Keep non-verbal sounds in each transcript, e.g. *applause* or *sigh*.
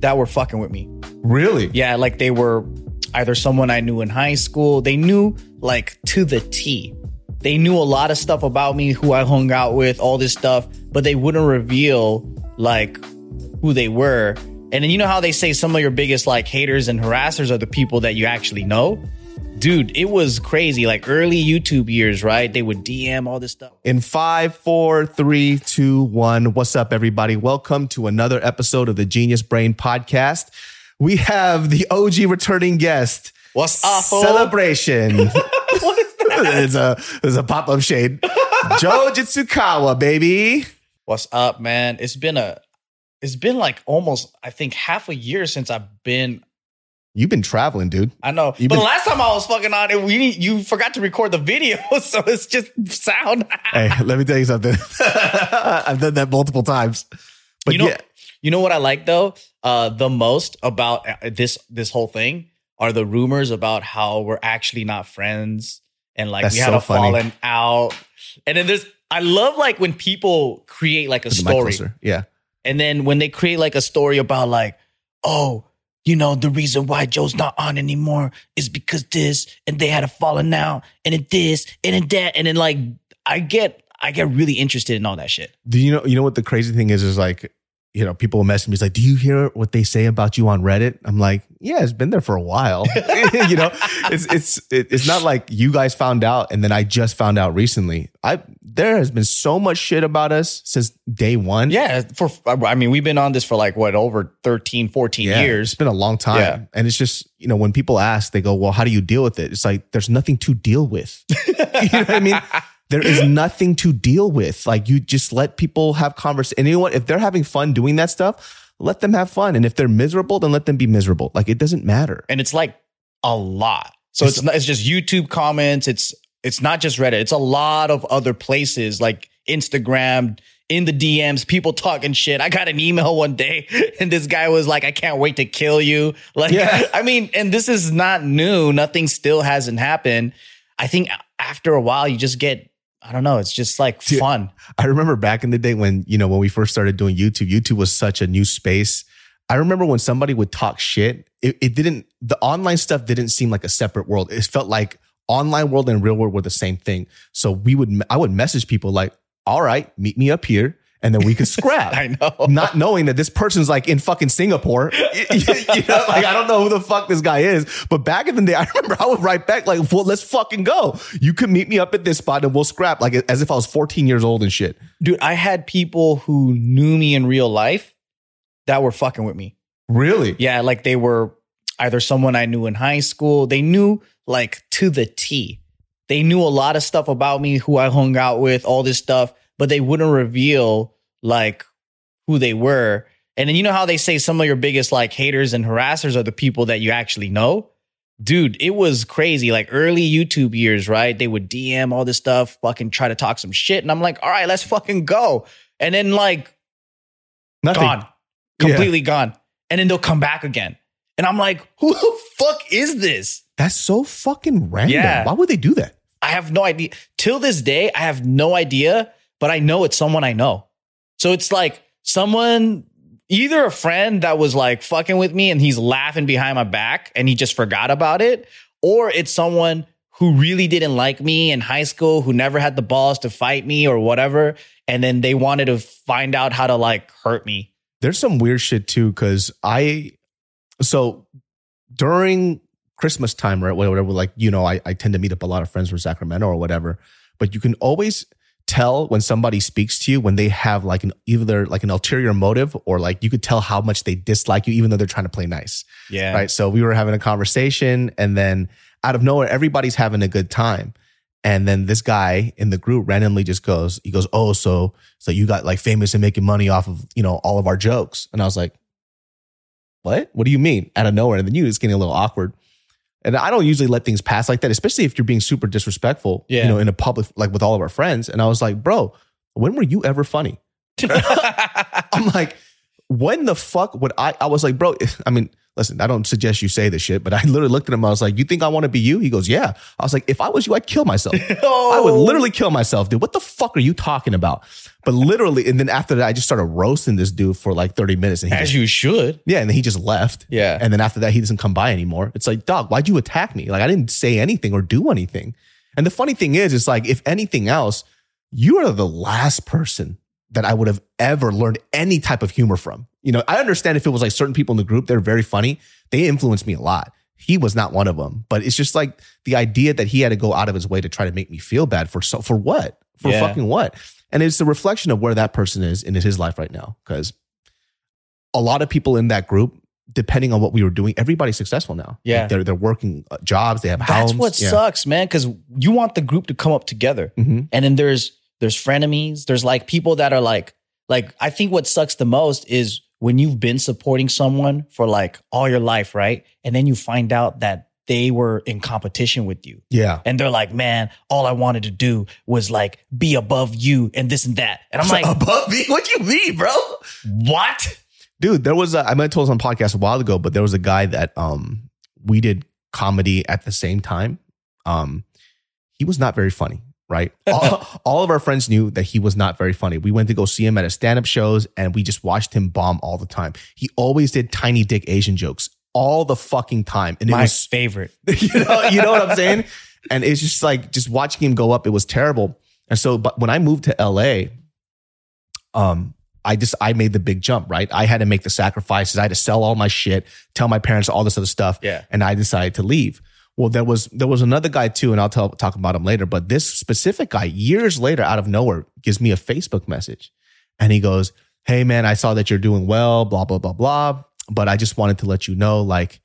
that were fucking with me. Really? Yeah, like they were either someone I knew in high school. They knew like to the T. They knew a lot of stuff about me, who I hung out with, all this stuff, but they wouldn't reveal like who they were. And then you know how they say some of your biggest like haters and harassers are the people that you actually know? Dude, it was crazy. Like early YouTube years, right? They would DM all this stuff. In five, four, three, two, one. What's up, everybody? Welcome to another episode of the Genius Brain Podcast. We have the OG returning guest. What's up? Celebration. *laughs* what is that? *laughs* There's a there's a pop up shade. Joe Jitsukawa, baby. What's up, man? It's been a it's been like almost I think half a year since I've been You've been traveling, dude. I know. You've but been- the last time I was fucking on it, we you forgot to record the video, *laughs* so it's just sound. Hey, let me tell you something. *laughs* I've done that multiple times. But you know, yeah, you know what I like though, uh, the most about uh, this this whole thing are the rumors about how we're actually not friends and like That's we had so a funny. falling out. And then there's I love like when people create like a story. Yeah. And then when they create like a story about like, oh, you know, the reason why Joe's not on anymore is because this, and they had a falling out, and it this, and it that, and then like I get I get really interested in all that shit. Do you know you know what the crazy thing is is like, you know, people will message me, it's like, do you hear what they say about you on Reddit? I'm like, yeah, it's been there for a while. *laughs* *laughs* you know, it's it's it's not like you guys found out and then I just found out recently. I there has been so much shit about us since day one. Yeah, for I mean, we've been on this for like what over 13, 14 Yeah, years. It's been a long time. Yeah. And it's just, you know, when people ask, they go, well, how do you deal with it? It's like, there's nothing to deal with. *laughs* you know what I mean? there is nothing to deal with. Like you just let people have conversation. And you know what? If they're having fun doing that stuff, let them have fun. And if they're miserable, then let them be miserable. Like it doesn't matter. and it's like a lot. So it's not, it's just YouTube comments. It's it's not just Reddit. It's a lot of other places like Instagram. In the DMs, people talking shit. I got an email one day, *laughs* and this guy was like, "I can't wait to kill you." *laughs* Like, Yeah. I mean, and this is not new. Nothing still hasn't happened. I think after a while, you just get. I don't know. It's just like Dude, fun. I remember back in the day when, you know, when we first started doing YouTube, YouTube was such a new space. I remember when somebody would talk shit, it, it didn't, the online stuff didn't seem like a separate world. It felt like online world and real world were the same thing. So we would, I would message people like, all right, meet me up here. And then we could scrap. *laughs* I know. Not knowing that this person's like in fucking Singapore. *laughs* you know, like I don't know who the fuck this guy is. But back in the day, *laughs* I remember I would write back like, well, let's fucking go. You can meet me up at this spot and we'll scrap like as if I was 14 years old and shit. Dude, I had people who knew me in real life that were fucking with me. Really? Yeah, like they were either someone I knew in high school. They knew like to the T. They knew a lot of stuff about me, who I hung out with, all this stuff, but they wouldn't reveal like who they were. And then you know how they say some of your biggest like haters and harassers are the people that you actually know? Dude, it was crazy. Like early YouTube years, right? They would DM all this stuff, fucking try to talk some shit. And I'm like, all right, let's fucking go. And then like Nothing. gone, completely gone. And then they'll come back again. And I'm like, who the fuck is this? That's so fucking random. Yeah. Why would they do that? I have no idea. Till this day, I have no idea, but I know it's someone I know. So it's like someone, either a friend that was like fucking with me and he's laughing behind my back and he just forgot about it, or it's someone who really didn't like me in high school, who never had the balls to fight me or whatever. And then they wanted to find out how to like hurt me. There's some weird shit too, because I so during Christmas time or whatever, like, you know, I, I tend to meet up a lot of friends from Sacramento or whatever, but you can always tell when somebody speaks to you when they have like an either like an ulterior motive or like you could tell how much they dislike you, even though they're trying to play nice. Yeah. Right. So we were having a conversation and then out of nowhere, everybody's having a good time. And then this guy in the group randomly just goes, he goes, Oh, so so you got like famous and making money off of, you know, all of our jokes. And I was like, What? What do you mean? Out of nowhere. And then you it's getting a little awkward. And I don't usually let things pass like that, especially if you're being super disrespectful, Yeah. you know, in a public, like with all of our friends. And I was like, bro, when were you ever funny? *laughs* I'm like, when the fuck would I? I was like, bro, *laughs* I mean, listen, I don't suggest you say this shit, but I literally looked at him. I was like, you think I want to be you? He goes, yeah. I was like, if I was you, I'd kill myself. *laughs* Oh. I would literally kill myself, dude. What the fuck are you talking about? But literally, and then after that, I just started roasting this dude for like 30 minutes. And he As just, you should. yeah, and then he just left. Yeah. And then after that, he doesn't come by anymore. It's like, dog, why'd you attack me? Like, I didn't say anything or do anything. And the funny thing is, it's like, if anything else, you are the last person that I would have ever learned any type of humor from. You know, I understand if it was like certain people in the group, they're very funny. They influenced me a lot. He was not one of them. But it's just like the idea that he had to go out of his way to try to make me feel bad for so for what? For Yeah. fucking what? And it's a reflection of where that person is in his life right now. Because a lot of people in that group, depending on what we were doing, everybody's successful now. Yeah. Like, they're they're working uh, jobs, they have houses. That's homes. what Yeah. sucks, man. Because you want the group to come up together, Mhm. and then there's there's frenemies. There's like people that are like like I think what sucks the most is when you've been supporting someone for like all your life, right? And then you find out that they were in competition with you. Yeah. And they're like, man, all I wanted to do was like be above you and this and that. And I'm *laughs* like, above me? What do you mean, bro? what? dude there was a, i might have told this on podcast a while ago but there was a guy that um we did comedy at the same time um he was not very funny right *laughs* all, all of our friends knew that he was not very funny we went to go see him at his stand-up shows and we just watched him bomb all the time he always did tiny dick asian jokes all the fucking time and it My was favorite. *laughs* you know, you know what I'm saying? And it's just like just watching him go up, it was terrible. And so, but when I moved to LA, um, I just I made the big jump, right? I had to make the sacrifices. I had to sell all my shit, tell my parents all this other stuff, Yeah. and I decided to leave. Well, there was there was another guy too, and I'll tell, talk about him later. But this specific guy, years later, out of nowhere, gives me a Facebook message, and he goes, "Hey man, I saw that you're doing well, blah blah blah blah, but I just wanted to let you know, like,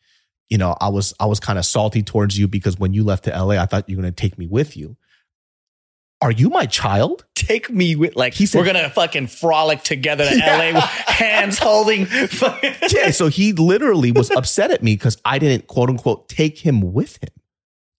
you know, I was I was kind of salty towards you because when you left to LA, I thought you were going to take me with you. Are you my child? Take me with like He said- we're gonna fucking frolic together to LA *laughs* with hands holding. *laughs* Yeah. So he literally was upset at me because I didn't quote unquote take him with him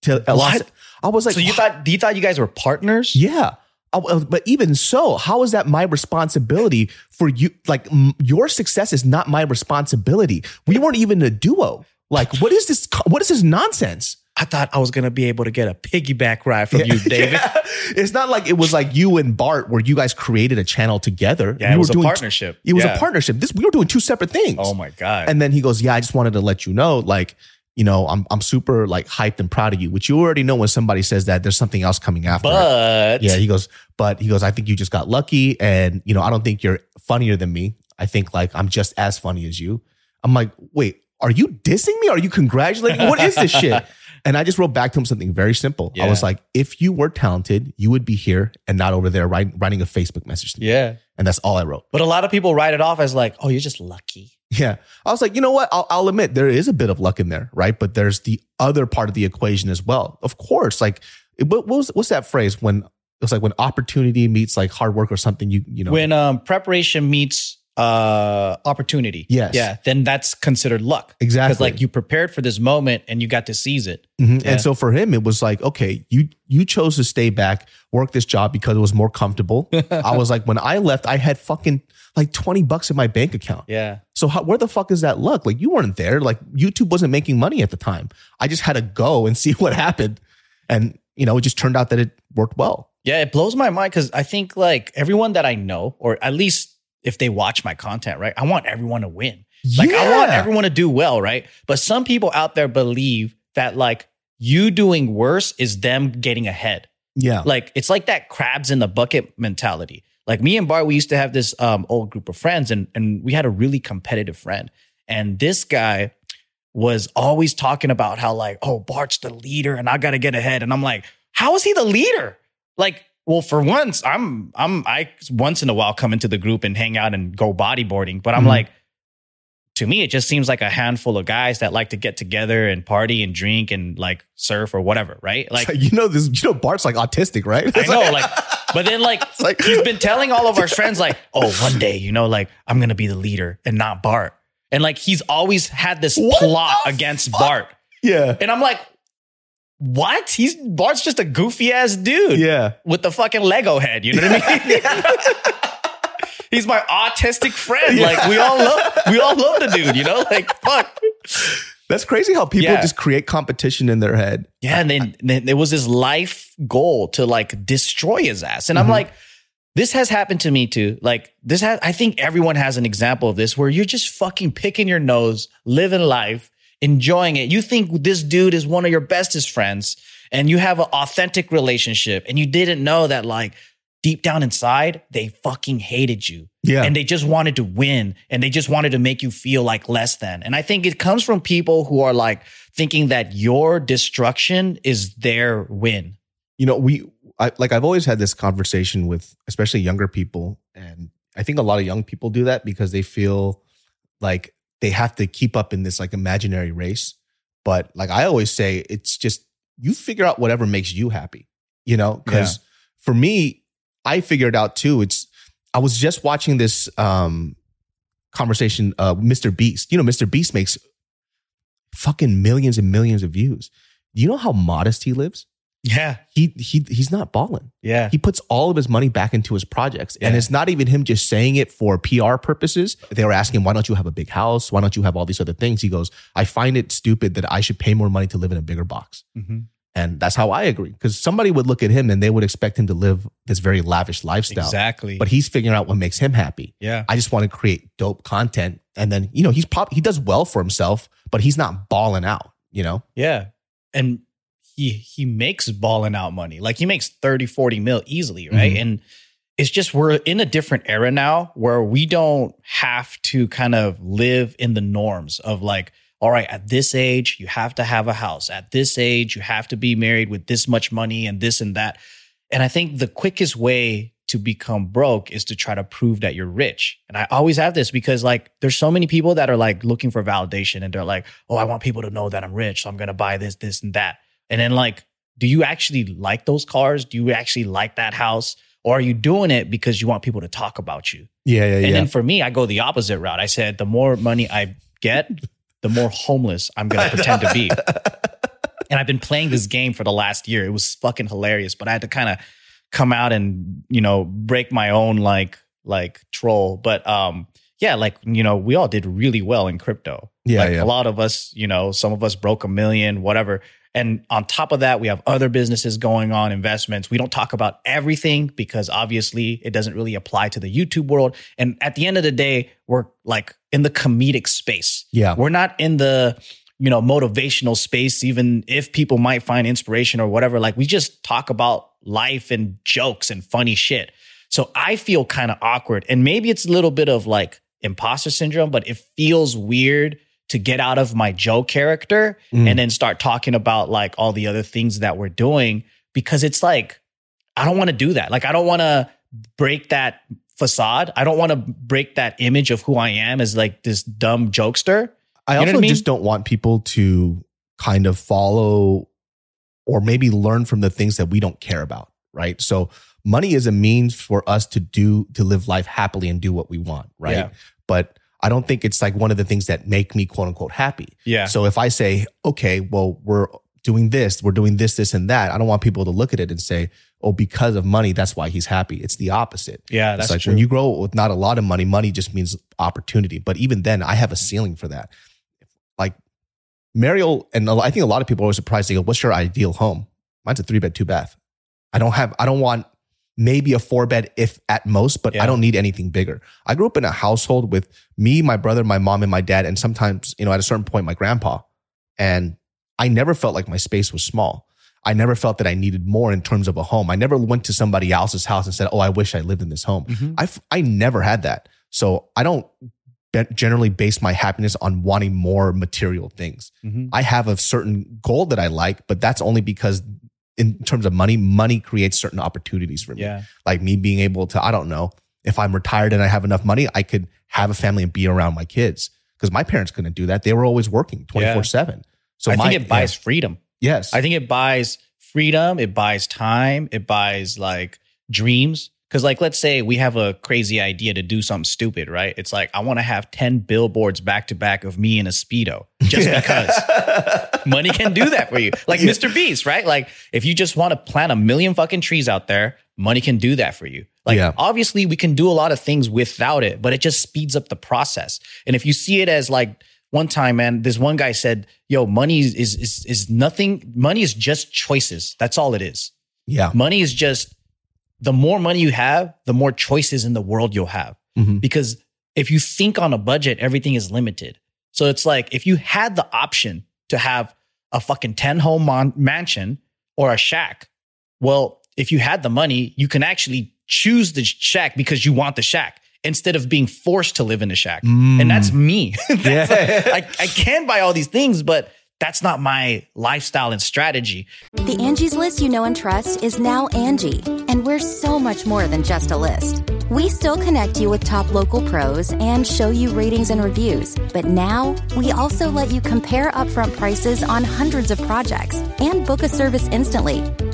to. What? I was like, so you thought do you thought you guys were partners? Yeah. Uh, But even so, how is that my responsibility for you? Like, m- your success is not my responsibility. We weren't even a duo. Like, what is this? What is this nonsense? I thought I was gonna be able to get a piggyback ride from you, *laughs* David. Yeah. It's not like it was like you and Bart where you guys created a channel together. Yeah, it were was a partnership. It was Yeah. a partnership. This we were doing two separate things. Oh my god! And then he goes, "Yeah, I just wanted to let you know, like, you know, I'm I'm super like hyped and proud of you." Which you already know when somebody says that there's something else coming after. it. but Yeah, he goes, but he goes, I think you just got lucky. And, you know, I don't think you're funnier than me. I think like I'm just as funny as you. I'm like, wait, are you dissing me? Are you congratulating me? What is this *laughs* shit? And I just wrote back to him something very simple. I was like, if you were talented, you would be here and not over there writing, writing a Facebook message to me. yeah. And that's all I wrote. But a lot of people write it off as like, oh, you're just lucky. Yeah. I was like, you know what? I'll, I'll admit there is a bit of luck in there, right? But there's the other part of the equation as well. Of course, like, what, was, what's that phrase when it's like when opportunity meets like hard work or something, you, you know, When um, preparation meets uh, opportunity, Yes. yeah, then that's considered luck. Exactly. because like you prepared for this moment and you got to seize it. Mhm. Yeah. And so for him, it was like, okay, you you chose to stay back, work this job because it was more comfortable. *laughs* I was like, when I left, I had fucking like 20 bucks in my bank account. Yeah, So how, where the fuck is that luck? Like you weren't there. Like YouTube wasn't making money at the time. I just had to go and *laughs* see what happened. And you know, it just turned out that it worked well. yeah, it blows my mind because I think like everyone that I know, or at least if they watch my content, right, I want everyone to win. Like I want everyone to do well, right? But some people out there believe that like you doing worse is them getting ahead. Yeah. Like it's like that crabs in the bucket mentality. Like me and Bart, we used to have this um, old group of friends, and and we had a really competitive friend. And this guy was always talking about how like, oh, Bart's the leader, and I got to get ahead. And I'm like, how is he the leader? Like, well, for once, I'm I'm I once in a while come into the group and hang out and go bodyboarding, but I'm Mhm. like. To me, it just seems like a handful of guys that like to get together and party and drink and like surf or whatever, right? Like *laughs* you know this. You know Bart's like autistic, right? I know, like, *laughs* but then like, like- he's been telling all of our *laughs* friends, like, oh, one day, you know, like I'm gonna be the leader and not Bart. And like he's always had this plot against fuck? Bart. yeah, And I'm like, what? He's Bart's just a goofy ass dude yeah. with the fucking Lego head. You know what I mean? *laughs* *laughs* he's my autistic friend. Like we all love we all love the dude, you know? Like fuck. That's crazy how people Yeah. just create competition in their head. Yeah, and then, then there was his life goal to like destroy his ass. And I'm Mhm. like, this has happened to me too. Like this has I think everyone has an example of this where you're just fucking picking your nose, living life, enjoying it. You think this dude is one of your bestest friends and you have an authentic relationship and you didn't know that like deep down inside they fucking hated you Yeah. and they just wanted to win and they just wanted to make you feel like less than. And I think it comes from people who are like thinking that your destruction is their win. you know, we I, like I've always had this conversation with especially younger people, and I think a lot of young people do that because they feel like they have to keep up in this like imaginary race. But like I always say, it's just you figure out whatever makes you happy, you know. Because for me, I figured out too. It's I was just watching this um conversation, uh, Mr. Beast. You know, Mr. Beast makes fucking millions and millions of views. Do you know how modest he lives? Yeah. he he he's not balling. Yeah. He puts all of his money back into his projects. And it's not even him just saying it for PR purposes. They were asking, why don't you have a big house? Why don't you have all these other things? He goes, I find it stupid that I should pay more money to live in a bigger box. Mm-hmm. And that's how I agree. Because somebody would look at him and they would expect him to live this very lavish lifestyle. Exactly. But he's figuring out what makes him happy. yeah. I just want to create dope content. And then, you know, he's pop he does well for himself, but he's not balling out, you know? Yeah. And he he makes balling out money. Like he makes 30, 40 mil easily, right? Mhm. And it's just we're in a different era now where we don't have to kind of live in the norms of like, all right, at this age, you have to have a house. At this age, you have to be married with this much money and this and that. And I think the quickest way to become broke is to try to prove that you're rich. And I always have this because like there's so many people that are like looking for validation and they're like, "Oh, I want people to know that I'm rich, so I'm going to buy this this and that." And then like do you actually like those cars? Do you actually like that house? Or are you doing it because you want people to talk about you? Yeah, yeah, And yeah. then for me, I go the opposite route. I said, the more money I get, the more homeless I'm going *laughs* to pretend to be. And I've been playing this game for the last year. It was fucking hilarious, but I had to kind of come out and, you know, break my own like like troll. But um yeah, like, you know, we all did really well in crypto. Yeah, like yeah. a lot of us, you know, some of us broke a million, whatever. And on top of that, we have other businesses going on, investments. We don't talk about everything because obviously it doesn't really apply to the YouTube world. And at the end of the day, we're like in the comedic space. Yeah. We're not in the, you know, motivational space, even if people might find inspiration or whatever. Like we just talk about life and jokes and funny shit. So I feel kind of awkward. And maybe it's a little bit of like imposter syndrome, but it feels weird to get out of my Joe character Mm. and then start talking about like all the other things that we're doing because it's like, I don't want to do that. Like, I don't want to break that facade. I don't want to break that image of who I am as like this dumb jokester. I You also I mean? just don't want people to kind of follow or maybe learn from the things that we don't care about, right? So money is a means for us to do to live life happily and do what we want, right? Yeah. But I don't think it's like one of the things that make me quote unquote happy. Yeah. So if I say, okay, well, we're doing this, we're doing this, this, and that, I don't want people to look at it and say, oh, because of money, that's why he's happy. It's the opposite. Yeah, That's It's like true. when you grow with not a lot of money, money just means opportunity. But even then, I have a ceiling for that. Like Mariel, and I think a lot of people are surprised. They go, "What's your ideal home?" Mine's a three bed, two bath. I don't have. I don't want maybe a four bed if at most, but Yeah. I don't need anything bigger. I grew up in a household with me, my brother, my mom, and my dad, and sometimes you know at a certain point my grandpa, and I never felt like my space was small. I never felt that I needed more in terms of a home. I never went to somebody else's house and said, "Oh, I wish I lived in this home." Mhm. I I never had that. So I don't generally base my happiness on wanting more material things. Mhm. I have a certain goal that I like, but that's only because in terms of money, money creates certain opportunities for me. Yeah. Like me being able to, I don't know, if I'm retired and I have enough money, I could have a family and be around my kids. Because my parents couldn't do that. They were always working 24 7. So I my, think it buys freedom. Yes. I think it buys freedom, it buys time, it buys like dreams. Cause like let's say we have a crazy idea to do something stupid, right? It's like I want to have 10 billboards back to back of me in a speedo just because *laughs* money can do that for you. Like Mr. Beast, right? Like if you just want to plant a million fucking trees out there, money can do that for you. Like Yeah. obviously we can do a lot of things without it, but it just speeds up the process. And if you see it as like one time, man, this one guy said, "Yo, money is is, is nothing. Money is just choices. That's all it is. yeah. Money is just the more money you have, the more choices in the world you'll have. Mhm. Because if you think on a budget, everything is limited. So it's like if you had the option to have a fucking 10 home mon- mansion or a shack, well, if you had the money, you can actually choose the shack because you want the shack instead of being forced to live in the shack. And that's me. *laughs* That's Yeah. I, I can buy all these things, but that's not my lifestyle and strategy. The Angie's list you know and trust is now Angie, and we're so much more than just a list. We still connect you with top local pros and show you ratings and reviews, but now we also let you compare upfront prices on hundreds of projects and book a service instantly.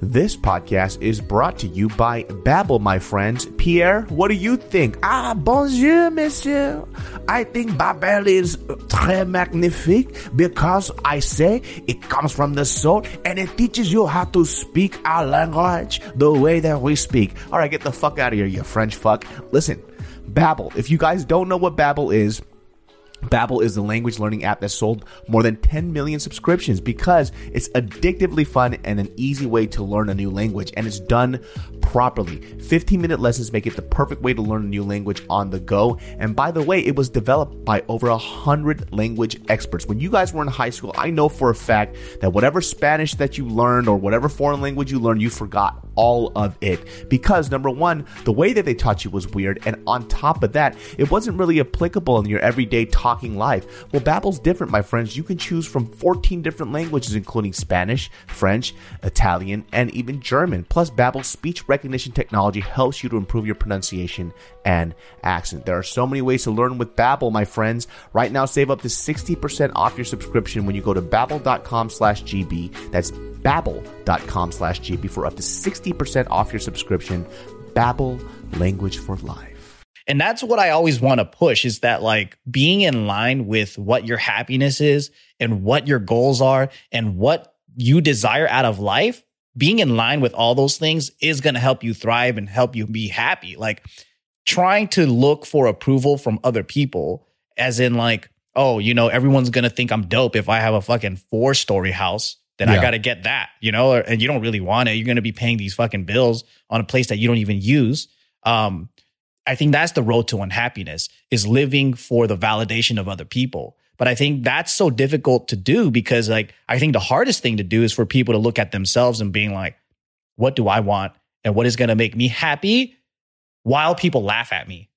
This podcast is brought to you by Babbel, my friends. Pierre, what do you think? Ah, bonjour, monsieur. I think Babbel is très magnifique because I say it comes from the soul and it teaches you how to speak our language the way that we speak. All right, get the fuck out of here, you French fuck. Listen, Babbel. If you guys don't know what Babbel is, Babbel is the language learning app that sold more than 10 million subscriptions because it's addictively fun and an easy way to learn a new language and it's done properly. 15 minute lessons make it the perfect way to learn a new language on the go. And by the way, it was developed by over a hundred language experts. When you guys were in high school, I know for a fact that whatever Spanish that you learned or whatever foreign language you learned, you forgot all of it because number one, the way that they taught you was weird. And on top of that, it wasn't really applicable in your everyday talking life. Well, Babbel's different, my friends. You can choose from 14 different languages, including Spanish, French, Italian, and even German. Plus, Babbel's speech recognition technology helps you to improve your pronunciation and accent. There are so many ways to learn with Babbel, my friends. Right now, save up to 60% off your subscription when you go to babbel.com slash GB. That's babbel.com slash GB for up to 60% off your subscription. Babbel, language for life. And that's what I always want to push is that like being in line with what your happiness is and what your goals are and what you desire out of life, being in line with all those things is going to help you thrive and help you be happy. Like trying to look for approval from other people, as in like, oh, you know, everyone's going to think I'm dope if I have a fucking four story house. Then I got to get that, you know, or- and you don't really want it. You're going to be paying these fucking bills on a place that you don't even use. Um, I think that's the road to unhappiness is living for the validation of other people. But I think that's so difficult to do because like I think the hardest thing to do is for people to look at themselves and being like, what do I want and what is going to make me happy while people laugh at me.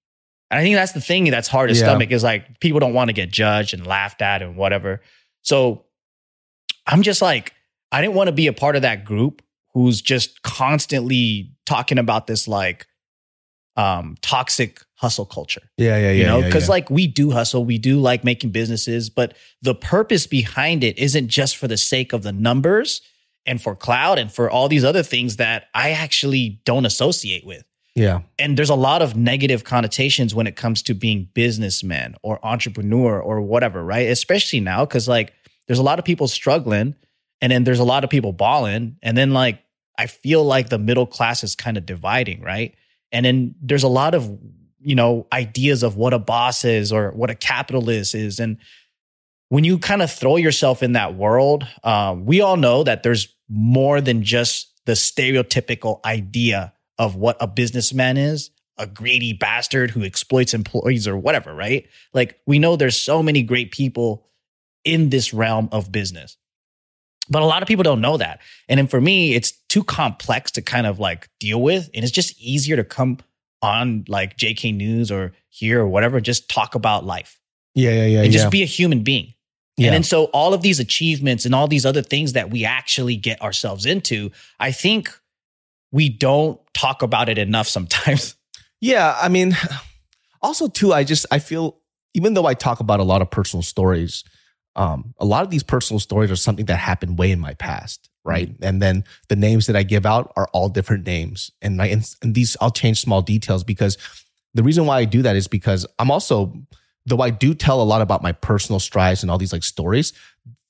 And I think that's the thing that's hard to Yeah. stomach is like people don't want to get judged and laughed at and whatever. So I'm just like, I didn't want to be a part of that group who's just constantly talking about this like um toxic hustle culture. Yeah, yeah, yeah. You know, yeah, because yeah. like we do hustle, we do like making businesses, but the purpose behind it isn't just for the sake of the numbers and for cloud and for all these other things that I actually don't associate with yeah, and there's a lot of negative connotations when it comes to being businessman or entrepreneur or whatever, right? Especially now, because like there's a lot of people struggling, and then there's a lot of people balling, and then like I feel like the middle class is kind of dividing, right? And then there's a lot of you know ideas of what a boss is or what a capitalist is, and when you kind of throw yourself in that world, um, we all know that there's more than just the stereotypical idea of what a businessman is a greedy bastard who exploits employees or whatever, right? Like we know there's so many great people in this realm of business. But a lot of people don't know that. And then for me, it's too complex to kind of like deal with. And it's just easier to come on like JK News or here or whatever, just talk about life yeah, yeah, yeah. and yeah. just be a human being. Yeah. And then so all of these achievements and all these other things that we actually get ourselves into, I think we don't talk about it enough sometimes. *laughs* Yeah, I mean, also too, I just I feel even though I talk about a lot of personal stories, um, a lot of these personal stories are something that happened way in my past, right? Mm-hmm. And then the names that I give out are all different names, and I and, these I'll change small details because the reason why I do that is because I'm also though I do tell a lot about my personal strides and all these like stories,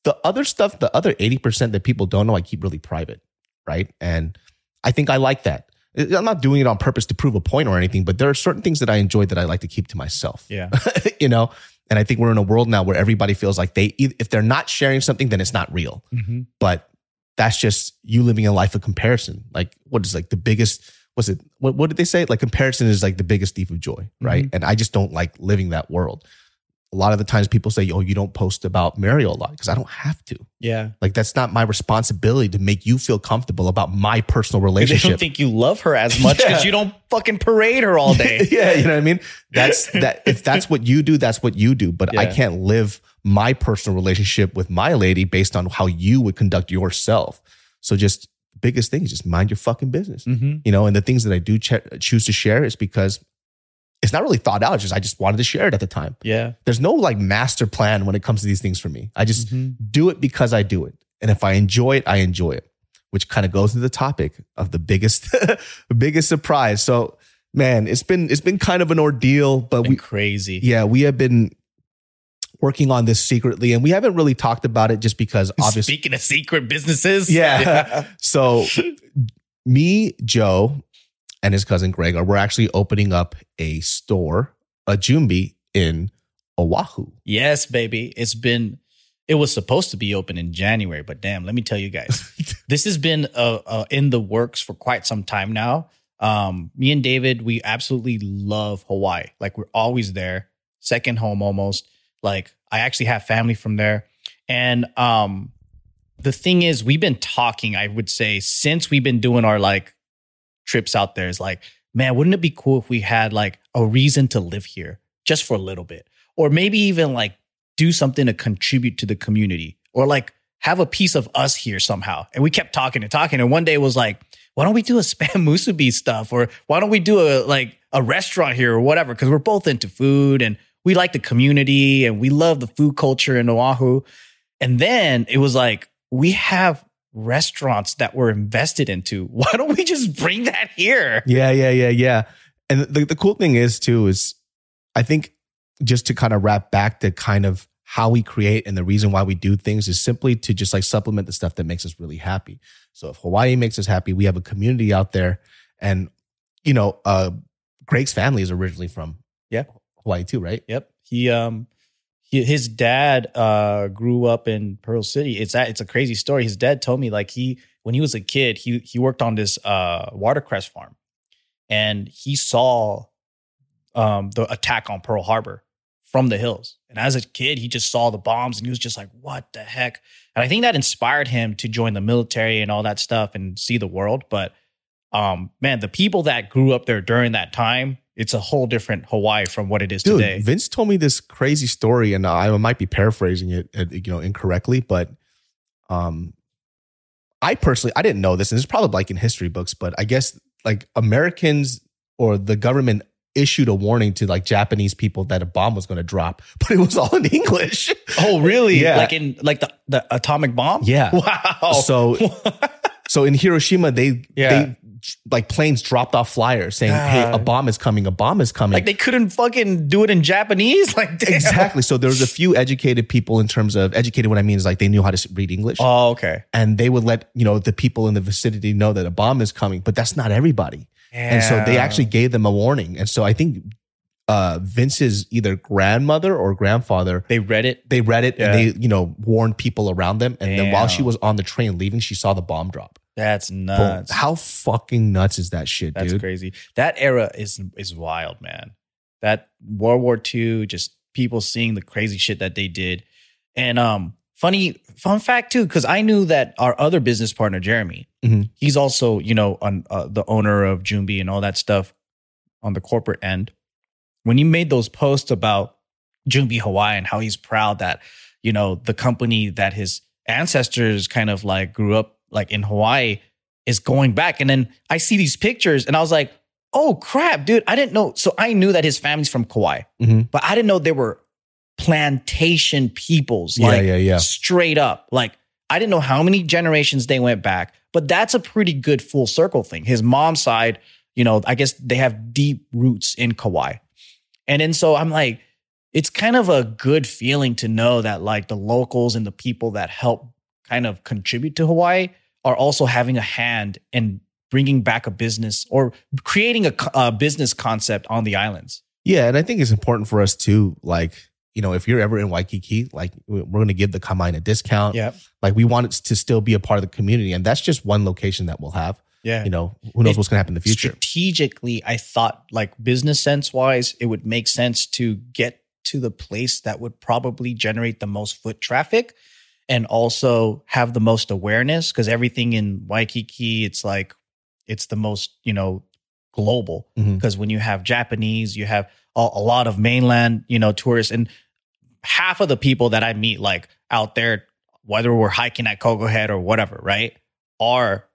the other stuff, the other 80% that people don't know, I keep really private, right? And I think I like that. I'm not doing it on purpose to prove a point or anything, but there are certain things that I enjoy that I like to keep to myself. Yeah. *laughs* you know, and I think we're in a world now where everybody feels like they, if they're not sharing something, then it's not real. Mm-hmm. But that's just you living a life of comparison. Like, what is like the biggest, was it, what, what did they say? Like, comparison is like the biggest thief of joy, mm-hmm. right? And I just don't like living that world. A lot of the times people say, oh, you don't post about Mario a lot because I don't have to. Yeah. Like, that's not my responsibility to make you feel comfortable about my personal They relationship. don't think you love her as much because *laughs* Yeah. you don't fucking parade her all day. *laughs* yeah, you know what I mean? That's that if *laughs* that's what you do, that's what you do. But I can't live my personal relationship with my lady based on how you would conduct yourself. So just biggest thing is just mind your fucking business. Mm-hmm. You know, and the things that I do ch- choose to share is because it's not really thought out. It's just I just wanted to share it at the time. Yeah. There's no like master plan when it comes to these things for me. I just Mhm. do it because I do it. And if I enjoy it, I enjoy it. which kind of goes into the topic of the biggest, *laughs* biggest surprise. So, man, it's been it's been kind of an ordeal, but Been we crazy. yeah we have been working on this secretly, and we haven't really talked about it just because *laughs* obviously Speaking of secret businesses, *laughs* Yeah. So me, Joe, and his cousin Greg are we're actually opening up a store, a Jumbi in Oahu. Yes, baby. It's been it was supposed to be open in January, but damn, let me tell you guys. *laughs* this has been uh, uh, in the works for quite some time now. Um, me and David, we absolutely love Hawaii. Like we're always there, second home almost. Like I actually have family from there. And um the thing is, we've been talking, I would say, since we've been doing our like trips out there, is like, man, wouldn't it be cool if we had like a reason to live here just for a little bit? Or maybe even like do something to contribute to the community or like have a piece of us here somehow. And we kept talking and talking. And one day was like, why don't we do a *laughs* spam musubi stuff? Or why don't we do a like a restaurant here or whatever? Because we're both into food and we like the community and we love the food culture in Oahu. And then it was like, we have restaurants that we're invested into. *laughs* Why don't we just bring that here? Yeah, yeah, yeah, yeah. And the, the cool thing is too is I think just to kind of wrap back to kind of how we create and the reason why we do things is simply to just like supplement the stuff that makes us really happy. So if Hawaii makes us happy, we have a community out there and you know, uh Greg's family is originally from Yeah. Hawaii too, right? Yep. He um he, his dad uh grew up in Pearl City. It's a, it's a crazy story. His dad told me like he when he was a kid, he he worked on this uh watercress farm and he saw um the attack on Pearl Harbor from the hills. And as a kid, he just saw the bombs and he was just like, what the heck? And I think that inspired him to join the military and all that stuff and see the world. But um, man, the people that grew up there during that time, it's a whole different Hawaii from what it is Dude, today. Vince told me this crazy story, and I might be paraphrasing it, uh, you know, incorrectly, but um, I personally I didn't know this, and it's probably like in history books, but I guess like Americans or the government issued a warning to like Japanese people that a bomb was going to drop, *laughs* but it was all in English. Oh, really? Yeah. Like in like the, the atomic bomb? Yeah. *laughs* Wow. So, *laughs* so in Hiroshima, they Yeah. they like planes dropped off flyers saying, "Hey, a bomb is coming! A bomb is coming!" like they couldn't fucking do it in Japanese? *laughs* Like damn. Exactly. So there was a few educated people in terms of educated. What I mean is like they knew how to read English, Oh, okay. and they would let you know the people in the vicinity know that a bomb is coming. But that's not everybody, and so they actually gave them a warning. And so I think uh, Vince's either grandmother or grandfather They read it. they read it Yeah. and they you know warned people around them. And then while she was on the train leaving, she saw the bomb drop. That's Boom. nuts. How fucking nuts is that shit, That's dude? crazy. That era is is wild, man. That World War II, just people seeing the crazy shit that they did. And um, funny fun fact too, because I knew that our other business partner, Jeremy, Mhm. he's also you know on uh, the owner of Jumbi and all that stuff on the corporate end. When you made those posts about Jumbi Hawaii and how he's proud that you know the company that his ancestors kind of like grew up like in Hawaii is going back. And then I see these pictures and I was like, oh crap, dude, I didn't know. So I knew that his family's from Kauai, Mhm. but I didn't know they were plantation peoples. Yeah, Like yeah, yeah. straight up. Like I didn't know how many generations they went back, but that's a pretty good full circle thing. His mom's side, you know, I guess they have deep roots in Kauai. And then so I'm like, it's kind of a good feeling to know that like the locals and the people that help kind of contribute to Hawaii are also having a hand in bringing back a business or creating a, a business concept on the islands. Yeah, and I think it's important for us to like, you know, if you're ever in Waikiki, like we're going to give the Kama'aina a discount. Yeah. Like we want it to still be a part of the community, and that's just one location that we'll have. Yeah. You know, who knows It- what's going to happen in the future? Strategically, I thought like business sense wise, it would make sense to get to the place that would probably generate the most foot traffic and also have the most awareness because everything in Waikiki, it's like it's the most, you know, global. Mm-hmm. Because when you have Japanese, you have a, a lot of mainland, you know, tourists and half of the people that I meet like out there, whether we're hiking at Koko Head or whatever, right, are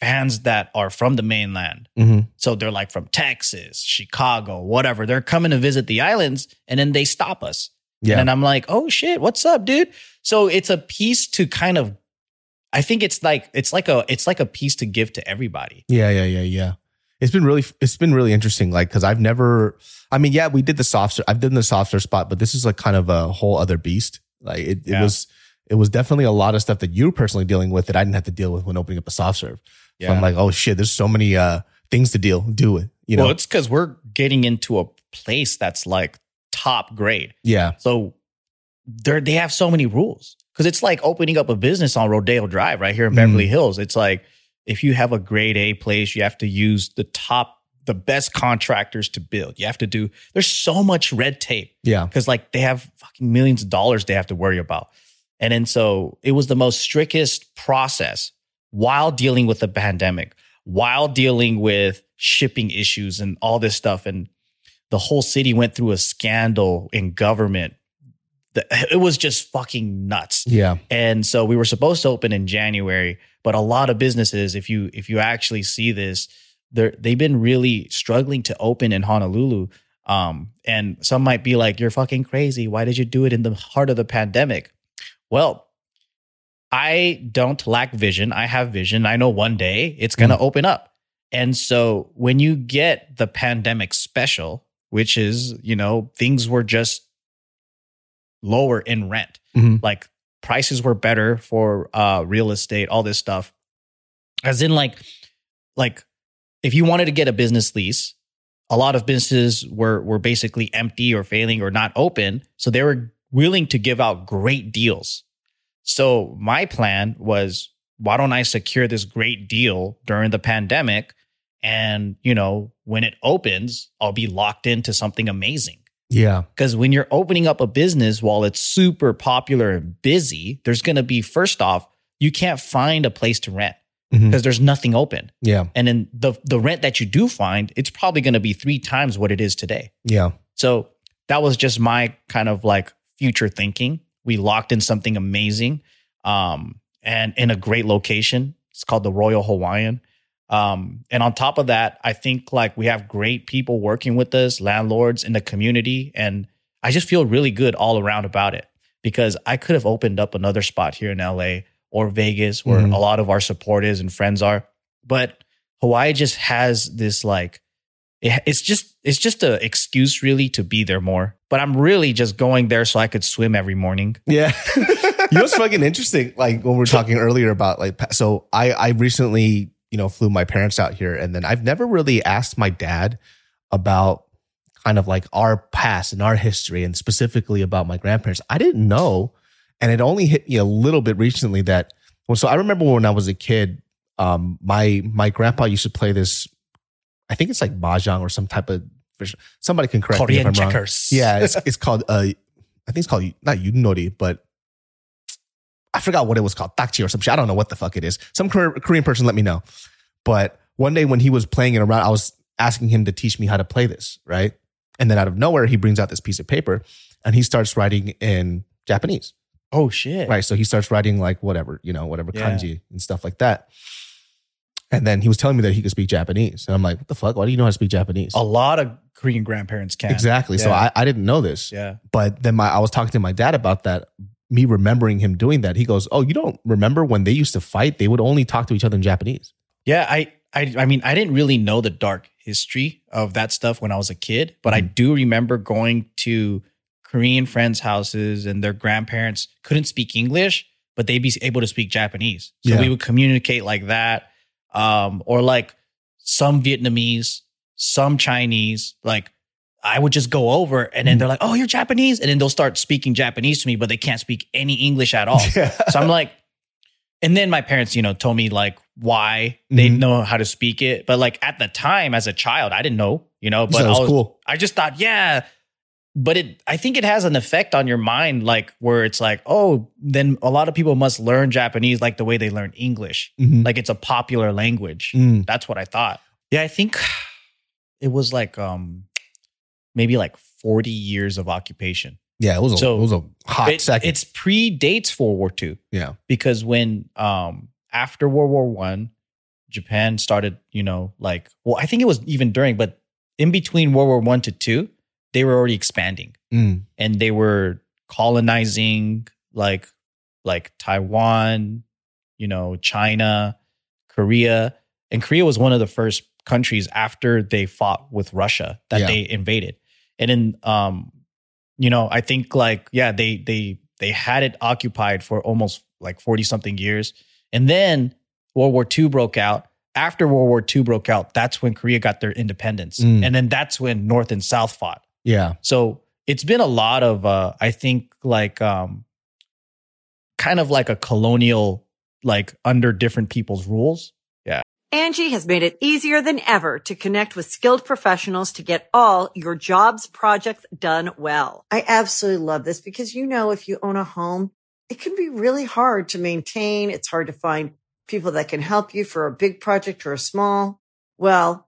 fans that are from the mainland. Mhm. So they're like from Texas, Chicago, whatever. They're coming to visit the islands and then they stop us. Yeah. And I'm like, oh shit, what's up, dude? So it's a piece to kind of I think it's like it's like a it's like a piece to give to everybody. Yeah, yeah, yeah, yeah. It's been really, it's been really interesting. Like, cause I've never, I mean, yeah, we did the soft, ser- I've done the soft serve spot, but this is like kind of a whole other beast. Like it, it Yeah. was, it was definitely a lot of stuff that you're personally dealing with that I didn't have to deal with when opening up a soft serve. So I'm like, oh shit, there's so many, uh, things to deal, do with, you know? well, it's because we're getting into a place that's like top grade. yeah. So they they have so many rules because it's like opening up a business on Rodeo Drive right here in Beverly Mm. Hills. It's like if you have a grade A place, you have to use the top, the best contractors to build. You have to do. There's so much red tape Yeah. because like they have fucking millions of dollars they have to worry about. And then so it was the most strictest process while dealing with the pandemic, while dealing with shipping issues and all this stuff. And the whole city went through a scandal in government. *laughs* It was just fucking nuts. Yeah. And so we were supposed to open in January, but a lot of businesses, if you if you actually see this, they're they've been really struggling to open in Honolulu. Um, and some might be like, "You're fucking crazy. Why did you do it in the heart of the pandemic?" Well, I don't lack vision. I have vision. I know one day it's going to open up. And so when you get the pandemic special, which is, you know, things were just lower in rent, Mhm. like prices were better for uh real estate, all this stuff. As in like like if you wanted to get a business lease, a lot of businesses were were basically empty or failing or not open, so they were willing to give out great deals. So my plan was why don't I secure this great deal during the pandemic and, you know, when it opens, I'll be locked into something amazing. Yeah. Because when you're opening up a business while it's super popular and busy, there's going to be, first off, you can't find a place to rent mm-hmm. because there's nothing open. Yeah. And then the, the rent that you do find, it's probably going to be three times what it is today. Yeah. So that was just my kind of like future thinking. We locked in something amazing um, and in a great location. It's called the Royal Hawaiian. Um, and on top of that, I think like we have great people working with us, landlords in the community. And I just feel really good all around about it because I could have opened up another spot here in LA or Vegas where Mhm. a lot of our support is and friends are. But Hawaii just has this like, it's just it's just an excuse really to be there more. But I'm really just going there so I could swim every morning. Yeah. *laughs* you know what's fucking interesting? Like when we were talking earlier about like, so I, I recently, you know, flew my parents out here and then I've never really asked my dad about kind of like our past and our history and specifically about my grandparents. I didn't know. And it only hit me a little bit recently that, well, so I remember when I was a kid, um, my, my grandpa used to play this, I think it's like mahjong or some type of, somebody can correct me if I'm wrong. checkers. Yeah, it's *laughs* it's called uh, I think it's called not yunori, but I forgot what it was called, takchi or some shit. I don't know what the fuck it is. Some Korean person let me know. But one day when he was playing it around, I was asking him to teach me how to play this, right? And then out of nowhere, he brings out this piece of paper and he starts writing in Japanese, Oh shit. right? So he starts writing like whatever, you know, whatever Yeah. kanji and stuff like that. And then he was telling me that he could speak Japanese. And I'm like, what the fuck? Why do you know how to speak Japanese? A lot of Korean grandparents can. Exactly. So I, I didn't know this. Yeah. But then my I was talking to my dad about that. Me remembering him doing that. He goes, "Oh, you don't remember when they used to fight? They would only talk to each other in Japanese." Yeah, I, I I mean, I didn't really know the dark history of that stuff when I was a kid, but I mm-hmm. do remember going to Korean friends' houses and their grandparents couldn't speak English, but they'd be able to speak Japanese. So Yeah. we would communicate like that. Um, or like some Vietnamese, some Chinese, like I would just go over and then they're like, Oh, you're Japanese. And then they'll start speaking Japanese to me, but they can't speak any English at all. Yeah. So I'm like, and then my parents, you know, told me like why they Mhm. know how to speak it. But like at the time as a child, I didn't know, you know, but So was I was cool. I just thought, yeah. But it I think it has an effect on your mind, like where it's like, oh, then a lot of people must learn Japanese like the way they learn English. Mhm. Like it's a popular language. Mm. That's what I thought. Yeah, I think it was like um maybe like 40 years of occupation. Yeah, it was a, So, it was a hot It- second. It's predates World War II yeah. because when um after World War One, Japan started, you know, like well, I think it was even during, but in between World War One to two, they were already expanding Mm. and they were colonizing like like Taiwan, you know, China, Korea, and Korea was one of the first countries after they fought with Russia that Yeah. they invaded. And then um you know, I think like yeah, they they they had it occupied for almost like 40 something years. And then World War II broke out. After World War II broke out, that's when Korea got their independence. Mm. And then that's when North and South fought. Yeah. So it's been a lot of uh I think like um kind of like a colonial like under different people's rules. Yeah. Angie has made it easier than ever to connect with skilled professionals to get all your jobs projects done well. I absolutely love this because, you know, if you own a home, it can be really hard to maintain. It's hard to find people that can help you for a big project or a small. Well,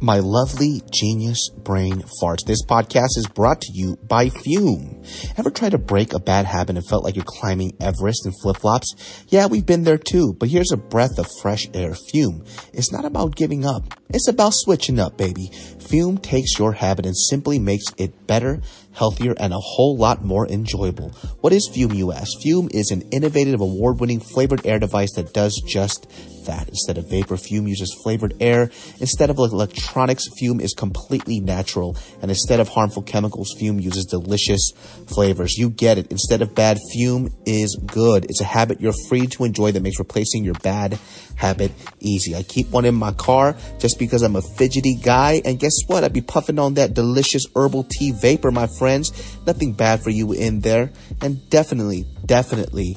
My lovely genius brain farts. This podcast is brought to you by Fume. Ever tried to break a bad habit and felt like you're climbing Everest in flip flops? Yeah, we've been there too, but here's a breath of fresh air. Fume. It's not about giving up. It's about switching up, baby. Fume takes your habit and simply makes it better, healthier, and a whole lot more enjoyable. What is Fume, you ask? Fume is an innovative, award-winning flavored air device that does just that. Instead of vapor, Fume uses flavored air. Instead of electronics, Fume is completely natural. And instead of harmful chemicals, Fume uses delicious flavors. You get it. Instead of bad, Fume is good. It's a habit you're free to enjoy that makes replacing your bad habit easy. I keep one in my car just because I'm a fidgety guy. And guess what? I'd be puffing on that delicious herbal tea vapor, my friends. Nothing bad for you in there. And definitely, definitely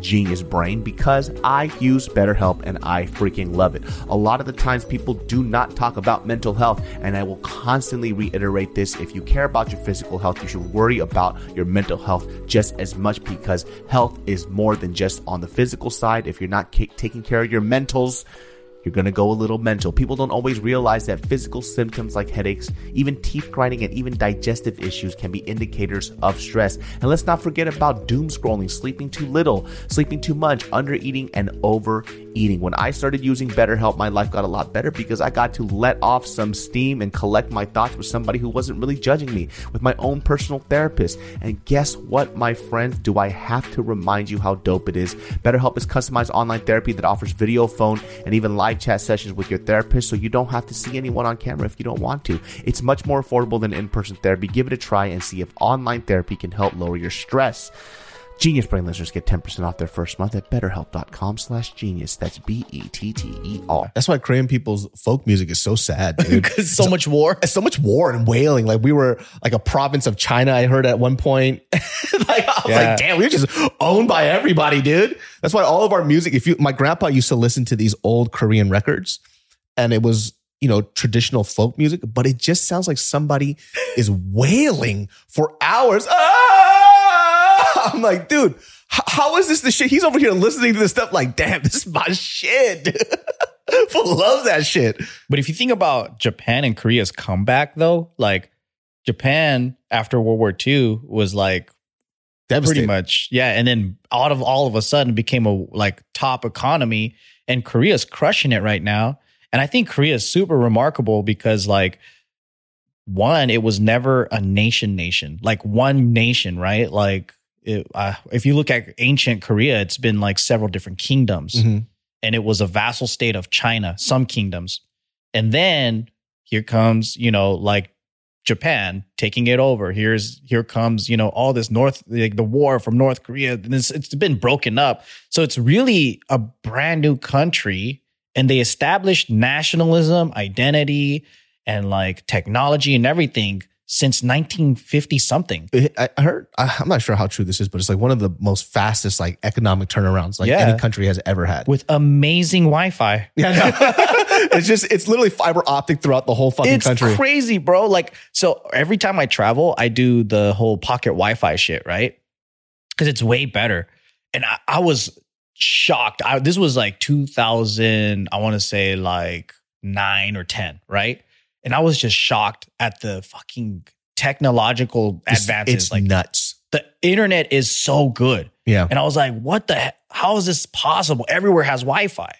Genius Brain because I use BetterHelp and I freaking love it. A lot of the times people do not talk about mental health, and I will constantly reiterate this. If you care about your physical health, you should worry about your mental health just as much because health is more than just on the physical side. If you're not ca- taking care of your mentals, you're to go a little mental. People don't always realize that physical symptoms like headaches, even teeth grinding, and even digestive issues can be indicators of stress. And let's not forget about doom scrolling, sleeping too little, sleeping too much, undereating, and overeating. When I started using BetterHelp, my life got a lot better because I got to let off some steam and collect my thoughts with somebody who wasn't really judging me, with my own personal therapist. And guess what, my friends? Do I have to remind you how dope it is? BetterHelp is customized online therapy that offers video, phone, and even live chat sessions with your therapist so you don't have to see anyone on camera if you don't want to. It's much more affordable than in person therapy. Give it a try and see if online therapy can help lower your stress. Genius Brain listeners get 10% off their first month at betterhelp.com slash genius. That's B E T T E R. That's why Korean people's folk music is so sad, dude. *laughs* Because so much war. *laughs* so much war and wailing. Like we were like a province of China. I heard at one point. *laughs* like I was Yeah. like, damn, we were just owned by everybody, dude. That's why all of our music. If you, my grandpa used to listen to these old Korean records, and it was you know traditional folk music, but it just sounds like somebody is wailing for hours. Ah! *laughs* I'm like, dude. How is this the shit? He's over here listening to this stuff like, damn, *laughs* this is my shit. *laughs* Loves that shit. But if you think about Japan and Korea's comeback, though, like Japan after World War II was like pretty much, yeah. And then out of all of a sudden became a like top economy, and Korea's crushing it right now. And I think Korea is super remarkable because like one, it was never a nation nation, like one nation, right? Like it, uh, if you look at ancient Korea, it's been like several different kingdoms, Mhm. and it was a vassal state of China, some kingdoms, and then here comes you know like Japan taking it over. Here's here comes you know all this North like the war from North Korea. And it's, it's been broken up, so it's really a brand new country, and they established nationalism, identity, and like technology and everything since 1950 something. I heard. I'm not sure how true this is, but it's like one of the most fastest like economic turnarounds like Yeah. any country has ever had. with amazing Wi-Fi. *laughs* Yeah, no. *laughs* it's just it's literally fiber optic throughout the whole fucking It's country. crazy, bro. Like, so every time I travel, I do the whole pocket Wi-Fi shit, right? Because it's way better. And I, I was shocked. I, this was like 2000, I want to say like nine or 10, right? And I was just shocked at the fucking technological It's- advances. It's like nuts. the internet is so good. Yeah. And I was like, what the heck? How is this possible? Everywhere has Wi Fi.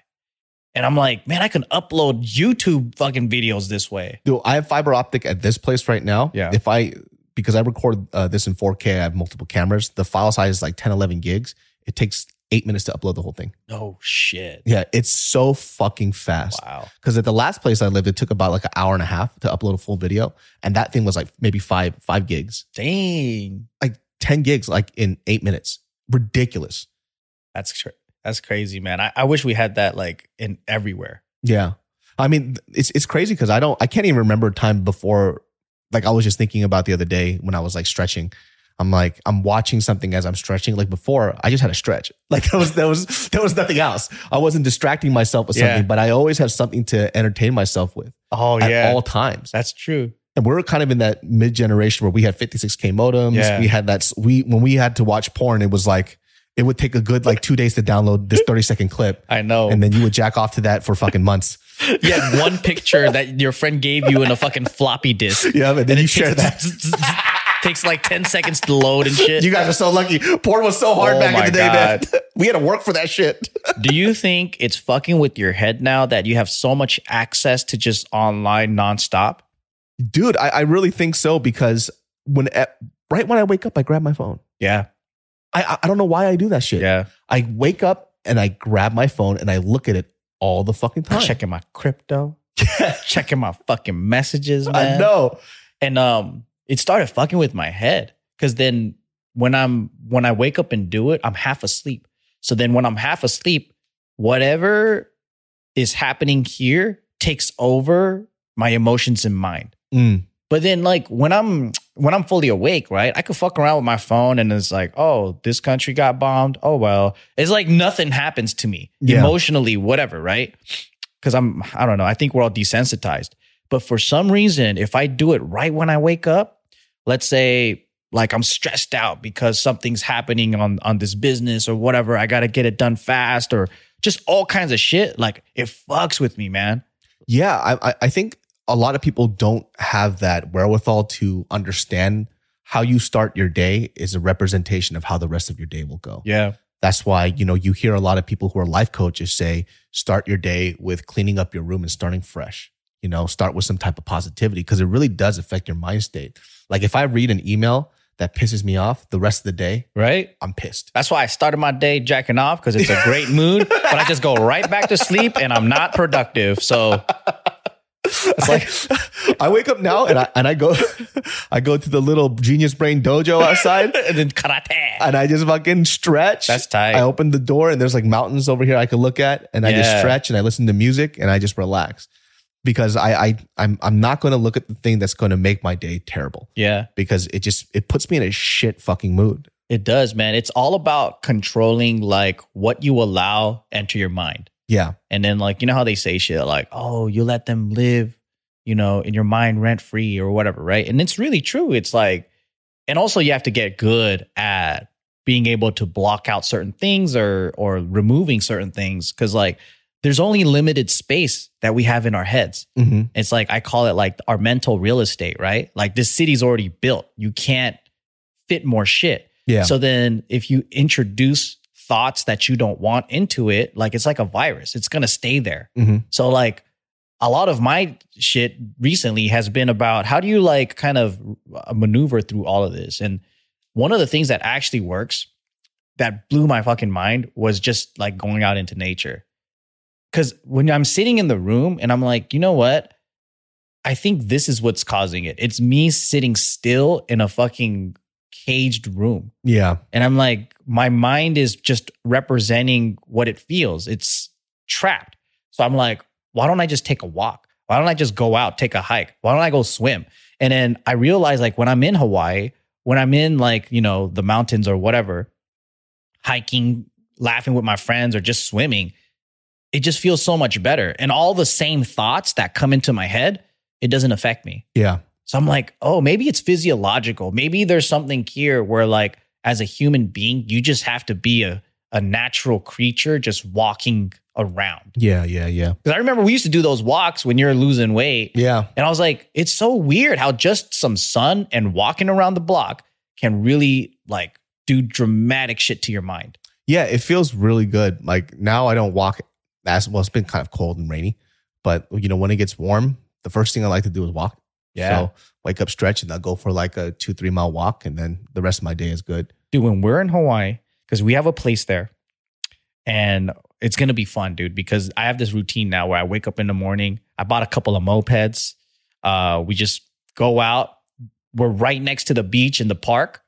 And I'm like, man, I can upload YouTube fucking videos this way. Dude, I have fiber optic at this place right now. Yeah. If I because I record uh, this in 4K, I have multiple cameras. The file size is like 10, 11 gigs. It takes eight minutes to upload the whole thing. Oh, shit. Yeah, it's so fucking fast. Wow. Because at the last place I lived, it took about like an hour and a half to upload a full video, and that thing was like maybe five five gigs, Dang. like ten gigs, like in eight minutes. Ridiculous. That's cra- that's crazy, man. I, I wish we had that like in everywhere. Yeah, I mean it's it's crazy because I don't I can't even remember a time before. Like I was just thinking about the other day when I was like stretching. I'm like I'm watching something as I'm stretching. Like before, I just had a stretch. *laughs* Like there was there was there was nothing else. I wasn't distracting myself with Yeah. something, but I always have something to entertain myself with Oh, at all times. That's true. and we're kind of in that mid generation where we had 56k modems. Yeah. We had that. We when we had to watch porn, it was like it would take a good like two days to download this *laughs* 30 second clip, I know. and then you would jack off to that for fucking months. *laughs* you had one picture that your friend gave you in a fucking floppy disk. Yeah, and then it you share that. Takes- like 10 seconds to load and shit. You guys are so lucky. Porn was so hard Oh back in the day, man. *laughs* We had to work for that shit. *laughs* Do you think it's fucking with your head now that you have so much access to just online nonstop? Dude, I, I really think so because when right when I wake up, I grab my phone. Yeah. I I- I don't know why I do that shit. Yeah. I wake up and I grab my phone and I look at it all the fucking time. Checking my crypto, *laughs* checking my fucking messages, man. I know. And um, it started fucking with my head because then when I'm when I wake up and do it, I'm half asleep. So then when I'm half asleep, whatever is happening here takes over my emotions and mind. Mm. But then like when I'm when I'm fully awake, right? I could fuck around with my phone and it's like, oh, this country got bombed. Oh well. It's like nothing happens to me Yeah. emotionally, whatever, right? Because I'm I don't know. I think we're all desensitized. But for some reason, if I do it right when I wake up, let's say like I'm stressed out because something's happening on on this business or whatever, I got to get it done fast or just all kinds of shit. Like it fucks with me, man. Yeah, I, I- I think a lot of people don't have that wherewithal to understand how you start your day is a representation of how the rest of your day will go. Yeah. That's why, you know, you hear a lot of people who are life coaches say, start your day with cleaning up your room and starting fresh. You know, start with some type of positivity because it really does affect your mind state. Like if I read an email that pisses me off the rest of the day, Right? I'm pissed. That's why I started my day jacking off because it's a great mood, *laughs* but I just go right back to sleep and I'm not productive. So it's like, I wake up now and I and I go *laughs* I go to the little genius brain dojo outside *laughs* and then karate. and I just fucking stretch. That's tight. I open the door and there's like mountains over here I could look at, and I just stretch and I listen to music and I just relax because I I I'm I'm not going to look at the thing that's going to make my day terrible Yeah, because it just it puts me in a shit fucking mood. it does, man. It's all about controlling like what you allow enter your mind. Yeah, And then like, you know how they say shit like, oh, you let them live, you know, in your mind rent free or whatever, right? And it's really true. It's like, and also you have to get good at being able to block out certain things or or removing certain things. Cause like there's only limited space that we have in our heads. hmm It's like I call it like our mental real estate, right? Like this city's already built. You can't fit more shit. yeah. So then if you introduce thoughts that you don't want into it, like it's like a virus. It's gonna stay there. Mhm. So like a lot of my shit recently has been about how do you like kind of uh, maneuver through all of this. And one of the things that actually works that blew my fucking mind was just like going out into nature. Cause when I'm sitting in the room and I'm like, you know what? I think this is what's causing it. It's me sitting still in a fucking caged room. Yeah. And I'm like, my mind is just representing what it feels. It's trapped. So I'm like, why don't I just take a walk? Why don't I just go out, take a hike? Why don't I go swim? And then I realize like when I'm in Hawaii, when I'm in like, you know, the mountains or whatever, hiking, laughing with my friends or just swimming, it just feels so much better. And all the same thoughts that come into my head, it doesn't affect me. Yeah. So I'm like, oh, maybe it's physiological. Maybe there's something here where, like, as a human being, you just have to be a, a natural creature just walking around. Yeah. Yeah. Yeah. Because I remember we used to do those walks when you're losing weight. Yeah. And I was like, it's so weird how just some sun and walking around the block can really like do dramatic shit to your mind. Yeah. It feels really good. Like now I don't walk well. It's been kind of cold and rainy, but you know, when it gets warm, the first thing I like to do is walk. Yeah. So wake up, stretch, and I'll go for like a two, three mile walk. And then the rest of my day is good. Dude, when we're in Hawaii, because we have a place there and it's gonna be fun, dude, because I have this routine now where I wake up in the morning. I bought a couple of mopeds. Uh, we just go out. We're right next to the beach in the park.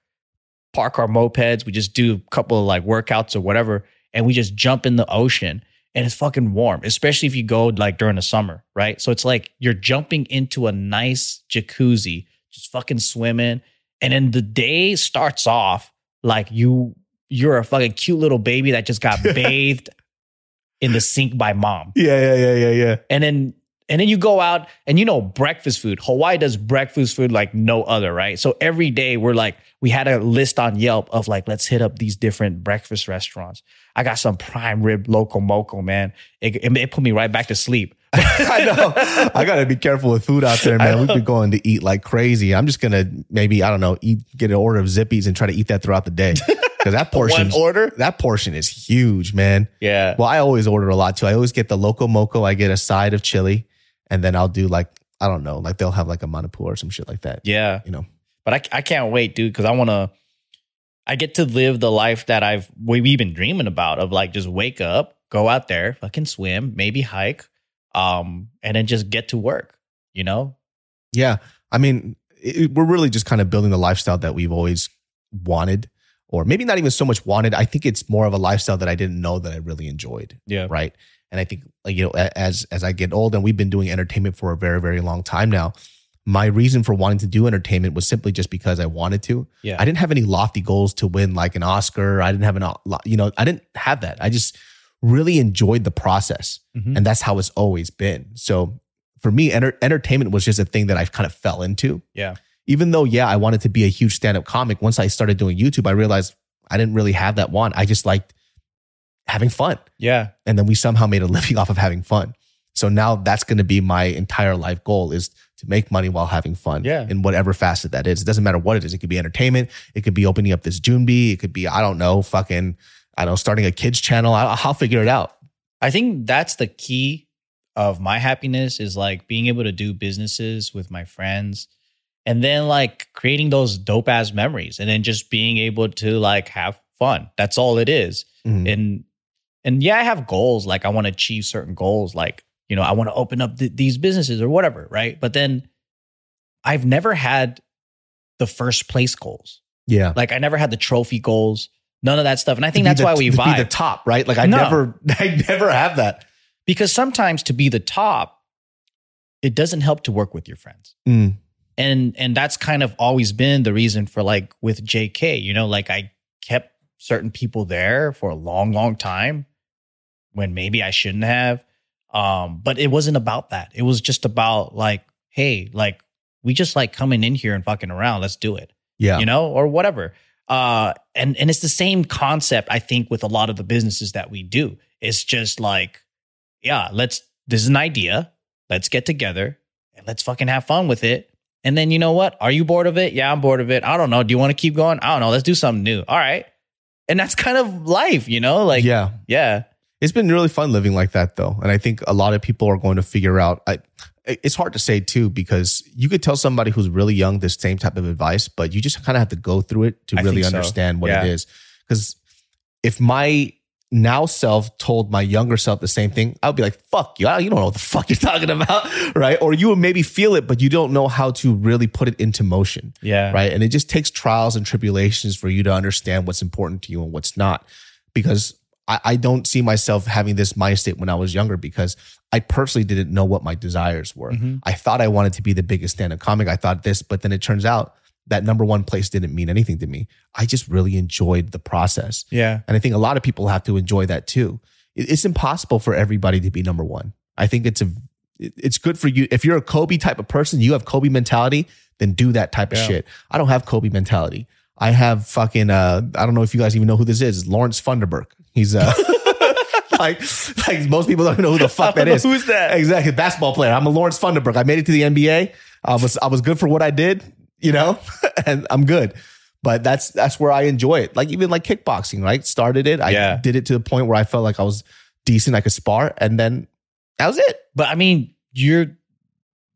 Park our mopeds. We just do a couple of like workouts or whatever, and we just jump in the ocean. And it's fucking warm, especially if you go like during the summer, right? So it's like you're jumping into a nice jacuzzi, just fucking swimming. And then the day starts off like you you're a fucking cute little baby that just got *laughs* bathed in the sink by mom. Yeah. Yeah. Yeah. Yeah. Yeah. And then and then you go out and you know breakfast food. Hawaii does breakfast food like no other, right? So every day we're like we had a list on Yelp of like let's hit up these different breakfast restaurants. I got some prime rib loco moco, man. It, it, it put me right back to sleep. *laughs* I know. I gotta be careful with food out there, *laughs* man. We've been going to eat like crazy. I'm just gonna maybe I don't know, eat get an order of Zippy's and try to eat that throughout the day *laughs* because that portion order? that portion is huge, man. Yeah. Well, I always order a lot too. I always get the loco moco. I get a side of chili, and then I'll do like I don't know, like they'll have like a manapua or some shit like that. Yeah. You know. But I, I can't wait, dude, because I want to. I get to live the life that I've we've been dreaming about of like just wake up, go out there, fucking swim, maybe hike, um, and then just get to work. You know? Yeah. I mean, it, we're really just kind of building the lifestyle that we've always wanted, or maybe not even so much wanted. I think it's more of a lifestyle that I didn't know that I really enjoyed. Yeah. Right. And I think, you know, as as I get old, and we've been doing entertainment for a very, very long time now. My reason for wanting to do entertainment was simply just because I wanted to. Yeah. I didn't have any lofty goals to win like an Oscar. I didn't have an, you know, I didn't have that. I just really enjoyed the process, Mhm. and that's how it's always been. So for me, enter- entertainment was just a thing that I kind of fell into Yeah. even though yeah i wanted to be a huge stand-up comic once i started doing youtube i realized i didn't really have that want i just liked having fun Yeah. and then we somehow made a living *laughs* off of having fun so now that's going to be my entire life goal is to make money while having fun Yeah. in whatever facet that is it doesn't matter what it is it could be entertainment it could be opening up this junbi it could be i don't know fucking i don't know starting a kids channel I, i'll figure it out I think that's the key of my happiness is like being able to do businesses with my friends and then like creating those dope ass memories and then just being able to like have fun. That's all it is. Mhm. And and yeah, I have goals like I want to achieve certain goals like, you know, I want to open up th- these businesses or whatever, right? But then I've never had the first place goals. yeah Like I never had the trophy goals, none of that stuff. And I think that's the- why we to vibe be the top right like i No. never *laughs* i never have that because sometimes to be the top it doesn't help to work with your friends Mm. and and that's kind of always been the reason for like with jk you know like i kept certain people there for a long long time when maybe i shouldn't have um but it wasn't about that it was just about like hey like we just like coming in here and fucking around let's do it yeah you know, or whatever. Uh, and and it's the same concept I think with a lot of the businesses that we do. It's just like, yeah, let's. This is an idea. Let's get together and let's fucking have fun with it. And then you know what? Are you bored of it? Yeah, I'm bored of it. I don't know. Do you want to keep going? I don't know. Let's do something new. All right. And that's kind of life, you know. Like, yeah yeah, it's been really fun living like that though. And I think a lot of people are going to figure out I it's hard to say too because you could tell somebody who's really young this same type of advice, but you just kind of have to go through it to I really so. understand what Yeah. it is. Because if my now self told my younger self the same thing, I would be like, fuck you. I- You don't know what the *laughs* fuck you're talking about. *laughs* Right. Or you would maybe feel it, but you don't know how to really put it into motion. Yeah. Right. And it just takes trials and tribulations for you to understand what's important to you and what's not. Because I, I don't see myself having this mind state when I was younger because I personally didn't know what my desires were. Mhm. I thought I wanted to be the biggest stand up comic. I thought this, but then it turns out that number one place didn't mean anything to me. I just really enjoyed the process. Yeah. And I think a lot of people have to enjoy that too. It- It's impossible for everybody to be number one. I think it's a, it's good for you. If you're a Kobe type of person, you have Kobe mentality, then do that type of shit. I don't have Kobe mentality. I have fucking, uh, I don't know if you guys even know who this is. Lawrence Funderburke. He's, uh, *laughs* like, like most people don't know who the fuck that is. Who's that? Exactly. Basketball player. I'm a Lawrence Funderburke. I made it to the NBA. I was, I was good for what I did, you know, *laughs* and I'm good. But that's that's where I enjoy it. Like even like kickboxing, right? Started it. I Yeah. did it to the point where I felt like I was decent. I could spar, and then that was it. But I mean, you're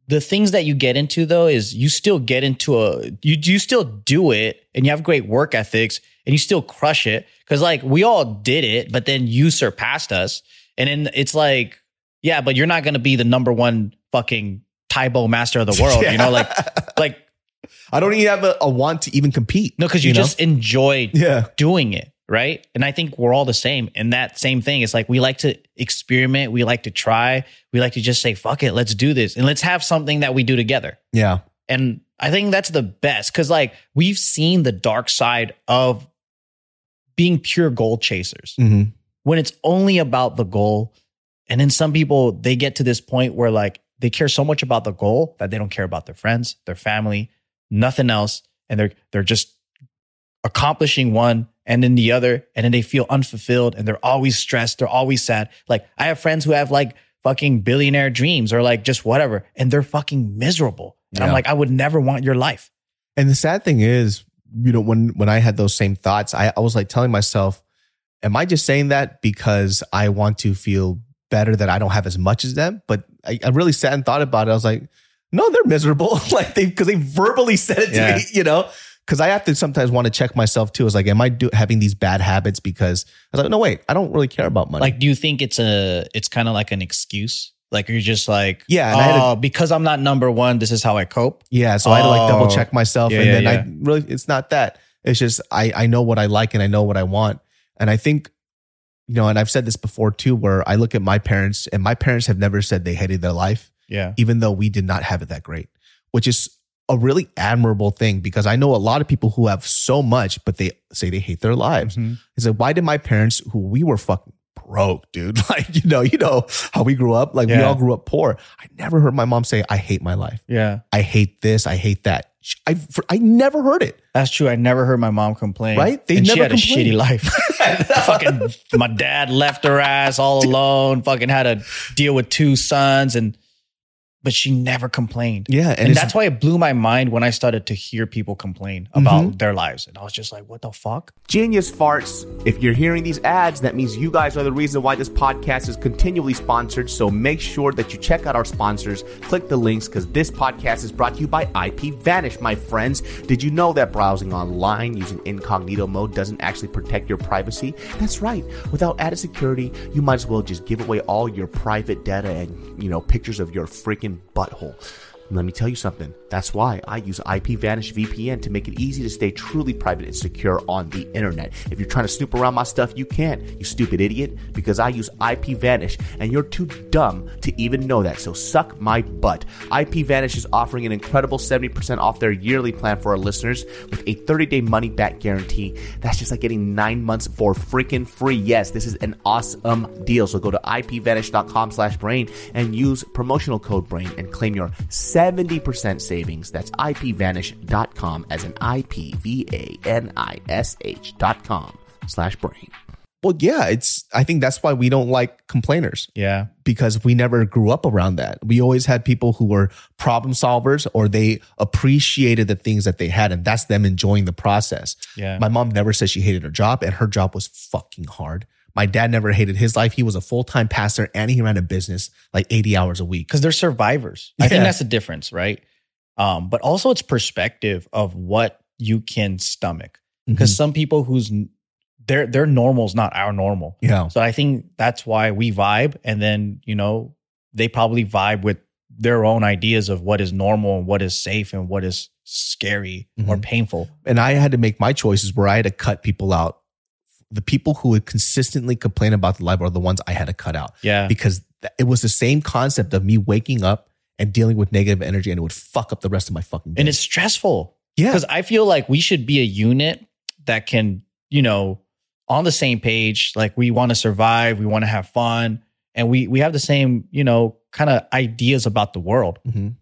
the things that you get into though is you still get into a you you still do it and you have great work ethics and you still crush it because like we all did it, but then you surpassed us, and then it's like yeah, but you're not gonna be the number one fucking Tae Bo master of the *laughs* world, you know, like like I don't even have a, a want to even compete. no, because you, know? just enjoy yeah. doing it, right? And I think we're all the same. And that same thing is like we like to experiment, we like to try, we like to just say, fuck it, let's do this. And let's have something that we do together. Yeah. And I think that's the best because like we've seen the dark side of being pure goal chasers hmm when it's only about the goal. And then some people, they get to this point where like they care so much about the goal that they don't care about their friends, their family, nothing else. And they're, they're just accomplishing one and then the other. And then they feel unfulfilled and they're always stressed. They're always sad. Like I have friends who have like fucking billionaire dreams or like just whatever. And they're fucking miserable. And I'm like, I would never want your life. And the sad thing is, you know, when when I had those same thoughts, I, I was like telling myself, "Am I just saying that because I want to feel better that I don't have as much as them?" But I, I really sat and thought about it. I was like, "No, they're miserable." *laughs* like they because they verbally said it to Yeah. me, you know. Because I have to sometimes want to check myself too. It's like, am I do, having these bad habits because I was like, no, wait, I don't really care about money. Like, do you think it's a, it's kind of like an excuse? Like you're just like, Yeah, and I had a- oh, because I'm not number one, this is how I cope. Yeah, so I had to like double Oh. check myself, Yeah, and then yeah. I really it's not that. It's just I I know what I like and I know what I want, and I think you know, and I've said this before too, where I look at my parents, and my parents have never said they hated their life, Yeah. even though we did not have it that great, which is a really admirable thing because I know a lot of people who have so much, but they say they hate their lives. Mhm. It's like, why did my parents, who we were fucking broke, dude, *laughs* like you know, you know how we grew up, like we all grew up poor. I never heard my mom say, "I hate my life." Yeah. I hate this. I hate that. I I never heard it. That's true. I never heard my mom complain. Right? They and she never had complained. a shitty life. *laughs* fucking, my dad left her ass all alone. Fucking had to deal with two sons, and but she never complained. Yeah, and, And, that's why it blew my mind when I started to hear people complain about Mm-hmm. their lives, and I was just like, "What the fuck?" Genius farts. If you're hearing these ads, that means you guys are the reason why this podcast is continually sponsored. So make sure that you check out our sponsors, click the links, because this podcast is brought to you by IP Vanish, my friends. Did you know that browsing online using incognito mode doesn't actually protect your privacy? That's right. Without added security, you might as well just give away all your private data and, you know, pictures of your freaking butthole. Let me tell you something. That's why I use IP Vanish VPN to make it easy to stay truly private and secure on the internet. If you're trying to snoop around my stuff, you can't, you stupid idiot, because I use IP Vanish and you're too dumb to even know that. So suck my butt. IP Vanish is offering an incredible 70% off their yearly plan for our listeners with a 30 day money back guarantee. That's just like getting nine months for freaking free. Yes, this is an awesome deal. So go to ipvanish.com slash brain and use promotional code brain and claim your 70% savings. That's ipvanish.com as an I-P-V-A-N-I-S-H dot com slash brain. well, yeah. It's I think that's why we don't like complainers Yeah, because we never grew up around that. We always had people who were problem solvers or they appreciated the things that they had, and that's them enjoying the process. yeah. My mom never said she hated her job, and her job was fucking hard. My dad never hated his life. He was a full time pastor and he ran a business like 80 hours a week. because they're survivors. I think that's the difference, right? Um, but also it's perspective of what you can stomach. Because some people whose n- their their normal is not our normal. Yeah. So I think that's why we vibe, and then you know they probably vibe with their own ideas of what is normal and what is safe and what is scary or Mhm. painful. and I had to make my choices where I had to cut people out. The people who would consistently complain about the life are the ones I had to cut out Yeah, because it was the same concept of me waking up and dealing with negative energy and it would fuck up the rest of my fucking day. and it's stressful. yeah, because I feel like we should be a unit that can, you know, on the same page. Like we want to survive, we want to have fun, and we we have the same, you know, kind of ideas about the world. Mhm.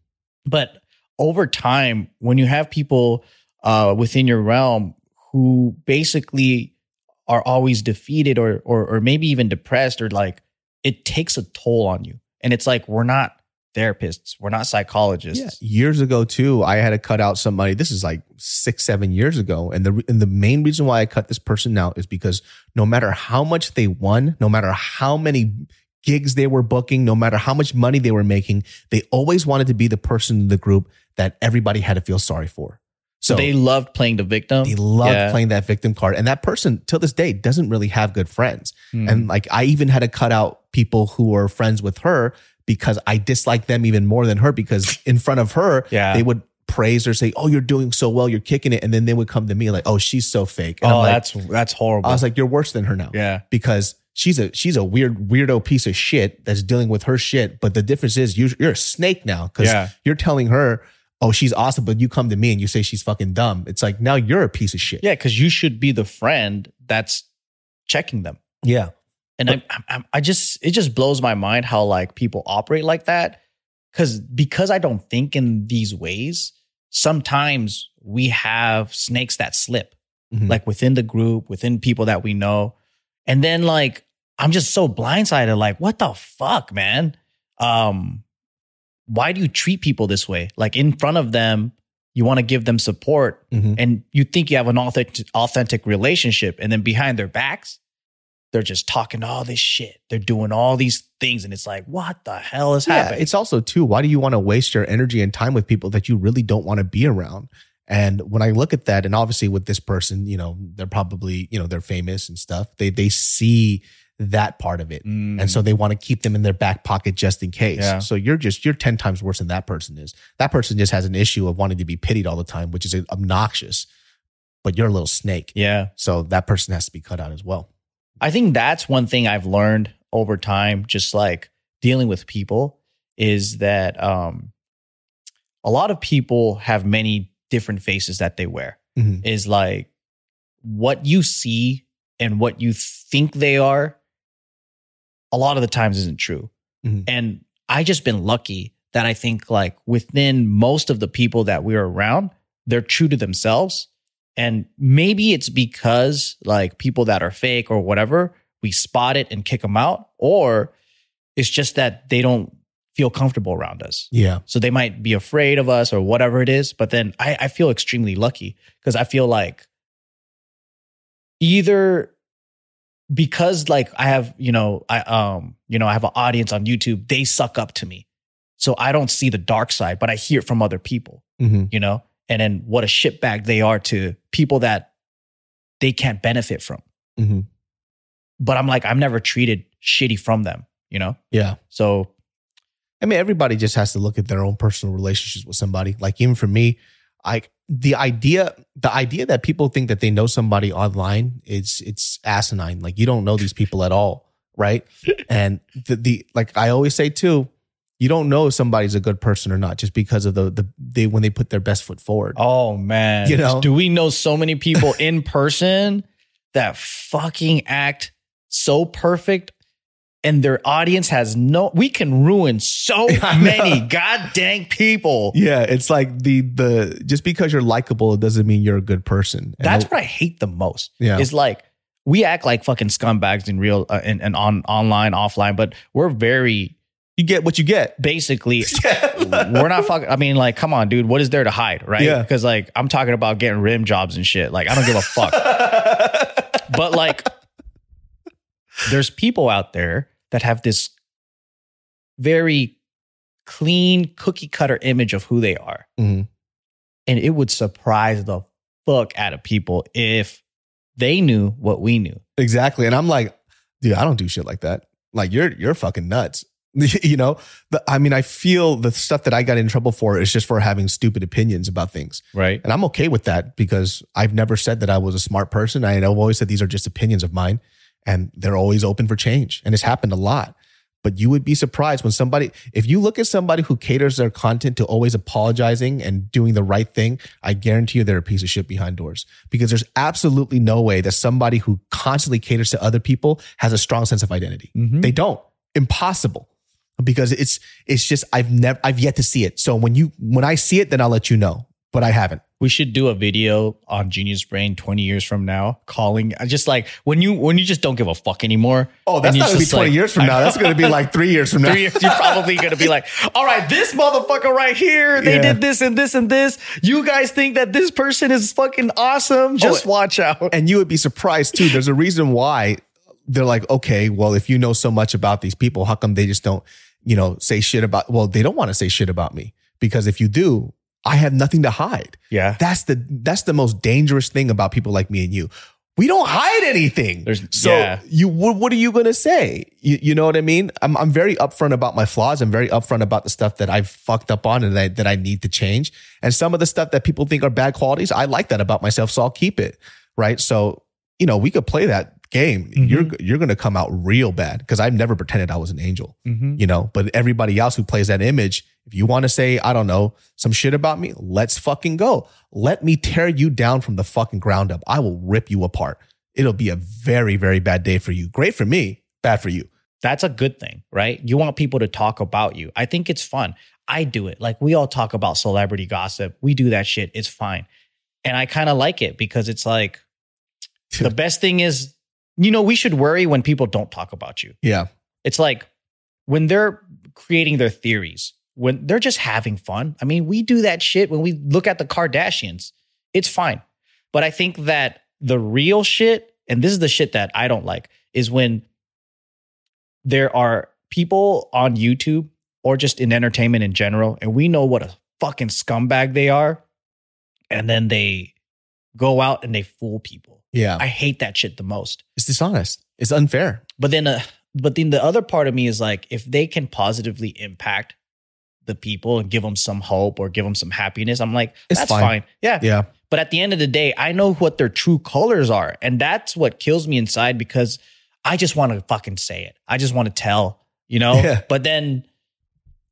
But over time, when you have people uh, within your realm who basically are always defeated or or or maybe even depressed or like it takes a toll on you, and it's like we're not therapists, we're not psychologists. Yeah, years ago too, I had to cut out somebody. This is like six, seven years ago, and the and the main reason why I cut this person out is because no matter how much they won, no matter how many gigs they were booking, no matter how much money they were making, they always wanted to be the person in the group that everybody had to feel sorry for. So they loved playing the victim. They loved Yeah. playing that victim card. And that person, till this day, doesn't really have good friends. Hmm. And like, I even had to cut out people who were friends with her because I disliked them even more than her because *laughs* in front of her, Yeah. they would praise her, say, Oh, you're doing so well. You're kicking it. And then they would come to me like, Oh, she's so fake. And I'm oh, like, that's that's horrible. I was like, You're worse than her now. yeah, Because she's a she's a weird weirdo piece of shit that's dealing with her shit. But the difference is you, you're a snake now because Yeah. you're telling her, oh, she's awesome, but you come to me and you say she's fucking dumb. It's like now you're a piece of shit. yeah, because you should be the friend that's checking them. Yeah. And I, I, I just it just blows my mind how like people operate like that. Because because I don't think in these ways, sometimes we have snakes that slip, Mhm. like within the group, within people that we know, and then like I'm just so blindsided. Like, what the fuck, man? Um, why do you treat people this way? Like in front of them, you want to give them support, Mhm. and you think you have an authentic, authentic relationship, and then behind their backs, they're just talking all this shit. They're doing all these things, and it's like, what the hell is Yeah, happening? it's also too. Why do you want to waste your energy and time with people that you really don't want to be around? And when I look at that, and obviously with this person, you know, they're probably you know they're famous and stuff. They they see that part of it, Mm. and so they want to keep them in their back pocket just in case. Yeah. So you're just you're ten times worse than that person is. That person just has an issue of wanting to be pitied all the time, which is obnoxious. But you're a little snake, yeah. so that person has to be cut out as well. I think that's one thing I've learned over time, just like dealing with people, is that um, a lot of people have many different faces that they wear. Mhm. Is like what you see and what you think they are, a lot of the times isn't true. Mhm. And I just been lucky that I think like within most of the people that we're around, they're true to themselves. And maybe it's because like people that are fake or whatever, we spot it and kick them out, or it's just that they don't feel comfortable around us. Yeah, So they might be afraid of us or whatever it is. But then I, I feel extremely lucky because I feel like either because like I have, you know, I um, you know, I have an audience on YouTube, they suck up to me. So I don't see the dark side, but I hear it from other people, hmm you know, and then what a shitbag they are to people that they can't benefit from. hmm But I'm like, I'm never treated shitty from them, you know? yeah. So I mean, everybody just has to look at their own personal relationships with somebody. Like even for me, I the idea the idea that people think that they know somebody online it's it's asinine. Like you don't know these people at all, right? *laughs* and the the like I always say too, you don't know if somebody's a good person or not just because of the the they when they put their best foot forward. Oh man. You know? do we know so many people *laughs* in person that fucking act so perfect and their audience has no we can ruin so *laughs* many god dang people. Yeah, it's like the the just because you're likable it doesn't mean you're a good person. And That's I- what I hate the most. Yeah. Is like we act like fucking scumbags in real uh, and, and on online offline, but we're very you get what you get. basically *laughs* we're not fucking I mean like come on dude, what is there to hide, right? Yeah. Cuz like I'm talking about getting rim jobs and shit. Like I don't give a fuck. *laughs* but like there's people out there that have this very clean cookie cutter image of who they are. Mhm. And it would surprise the fuck out of people if they knew what we knew. Exactly. And I'm like, dude, I don't do shit like that. Like you're you're fucking nuts. *laughs* you know, the, I mean, I feel the stuff that I got in trouble for is just for having stupid opinions about things. Right. And I'm okay with that because I've never said that I was a smart person. I, I've always said these are just opinions of mine and they're always open for change. And it's happened a lot. But you would be surprised when somebody, if you look at somebody who caters their content to always apologizing and doing the right thing, I guarantee you they're a piece of shit behind doors. Because there's absolutely no way that somebody who constantly caters to other people has a strong sense of identity. Mm-hmm. They don't. Impossible. Because it's it's just I've never I've yet to see it. So when you when I see it, then I'll let you know. But I haven't. We should do a video on Genius Brain 20 years from now, calling uh, just like when you when you just don't give a fuck anymore. Oh, that's not gonna be 20 like- years from now. That's gonna be like three years from *laughs* now. Three years, you're probably gonna be like, all right, this motherfucker right here, they Yeah. did this and this and this. You guys think that this person is fucking awesome? Oh, just Oh, watch out. and you would be surprised too. There's a reason why they're like, okay, well, if you know so much about these people, how come they just don't, you know, say shit about? Well, they don't want to say shit about me because if you do, I have nothing to hide. Yeah. That's the that's the most dangerous thing about people like me and you. We don't hide anything. There's- so yeah. you what, what are you gonna say? You, you know what I mean? I'm I'm very upfront about my flaws. I'm very upfront about the stuff that I've fucked up on and that, that I need to change. And some of the stuff that people think are bad qualities, I like that about myself, so I'll keep it. Right. So you know we could play that game. Mm-hmm. You're you're gonna come out real bad because I've never pretended I was an angel. Mm-hmm. You know, but everybody else who plays that image, if you want to say I don't know some shit about me, let's fucking go. Let me tear you down from the fucking ground up. I will rip you apart. It'll be a very very bad day for you. Great for me, bad for you. That's a good thing, right? You want people to talk about you. I think it's fun. I do it. Like we all talk about celebrity gossip. We do that shit. It's fine. And I kind of like it because it's like *laughs* the best thing is, you know, we should worry when people don't talk about you. Yeah. It's like when they're creating their theories, when they're just having fun. I mean, we do that shit when we look at the Kardashians. It's fine. But I think that the real shit, and this is the shit that I don't like, is when there are people on YouTube or just in entertainment in general, and we know what a fucking scumbag they are, and then they go out and they fool people. Yeah. I hate that shit the most. it's dishonest. It's unfair. But then, uh, but then the other part of me is like, if they can positively impact the people and give them some hope or give them some happiness, I'm like, It's that's fine. fine. Yeah. Yeah. But at the end of the day, I know what their true colors are. And that's what kills me inside because I just want to fucking say it. I just want to tell, you know? Yeah. But then,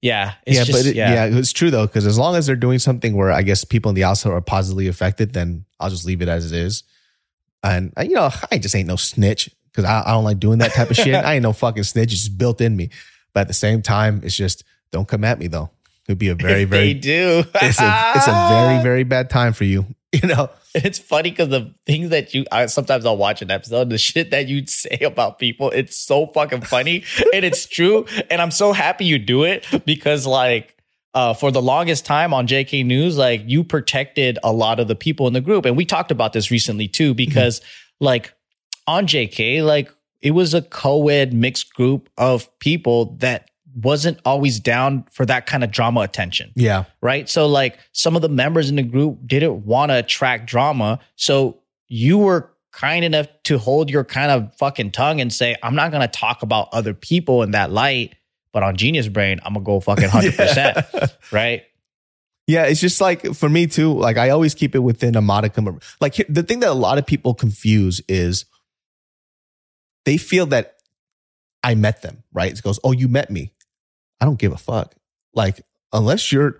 yeah. It's yeah, just, but it, yeah. it's true though, because as long as they're doing something where I guess people on the outside are positively affected, then I'll just leave it as it is. And uh, you know, I just ain't no snitch because I, I don't like doing that type of shit. *laughs* I ain't no fucking snitch. It's just built in me. But at the same time, it's just don't come at me though. It'd be a very, *laughs* If very they do. *laughs* it's a it's a very, very bad time for you. *laughs* You know, it's funny because the things that you I, sometimes I'll watch an episode, the shit that you'd say about people, it's so fucking funny and it's true. And I'm so happy you do it because like uh, for the longest time on JK News, like you protected a lot of the people in the group, and we talked about this recently too because like on JK, like it was a co-ed mixed group of people that wasn't always down for that kind of drama attention yeah, right? So like some of the members in the group didn't want to attract drama. So you were kind enough to hold your kind of fucking tongue and say, I'm not going to talk about other people in that light, but on Genius Brain, I'm going to go fucking 100%, *laughs* right? Yeah, it's just like for me too. Like I always keep it within a modicum of like the thing that a lot of people confuse is they feel that I met them, right? It goes, "Oh, you met me." I don't give a fuck. Like unless you're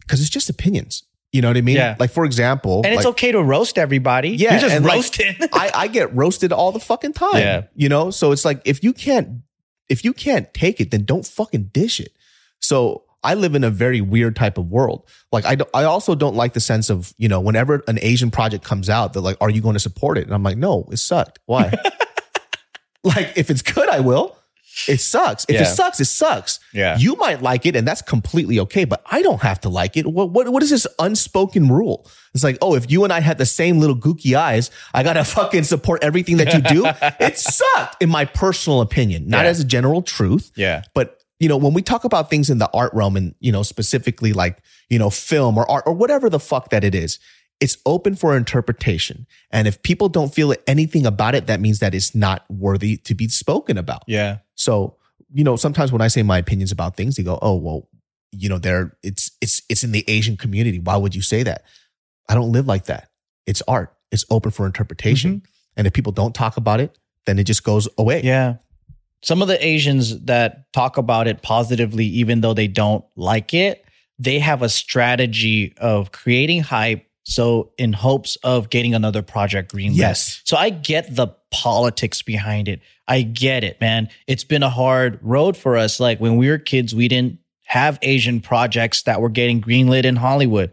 because it's just opinions. You know what I mean? Yeah. Like for example, And it's like, okay to roast everybody. Yeah, You're just and, like. I, I get roasted all the fucking time. Yeah. You know, so it's like if you can't if you can't take it, then don't fucking dish it. So I live in a very weird type of world. Like I, don't- I also don't like the sense of you know whenever an Asian project comes out, they're like, "Are you going to support it?" And I'm like, "No, it sucked. Why?" *laughs* like if it's good, I will. It sucks. If Yeah. it sucks, it sucks. Yeah. You might like it and that's completely okay, but I don't have to like it. What, what, what is this unspoken rule? It's like, oh, if you and I had the same little gooky eyes, I got to *laughs* fucking support everything that you do. *laughs* it sucked in my personal opinion, not Yeah. as a general truth. Yeah. But, you know, when we talk about things in the art realm and, you know, specifically like, you know, film or art or whatever the fuck that it is, it's open for interpretation. And if people don't feel anything about it, that means that it's not worthy to be spoken about. Yeah. So, you know, sometimes when I say my opinions about things, they go, "Oh, well, you know, they're it's it's it's in the Asian community. Why would you say that?" I don't live like that. It's art. It's open for interpretation. Mm-hmm. And if people don't talk about it, then it just goes away. Yeah. Some of the Asians that talk about it positively, even though they don't like it, they have a strategy of creating hype. So, in hopes of getting another project greenlit. Yes. So, I get the politics behind it. I get it, man. It's been a hard road for us. Like when we were kids, we didn't have Asian projects that were getting greenlit in Hollywood.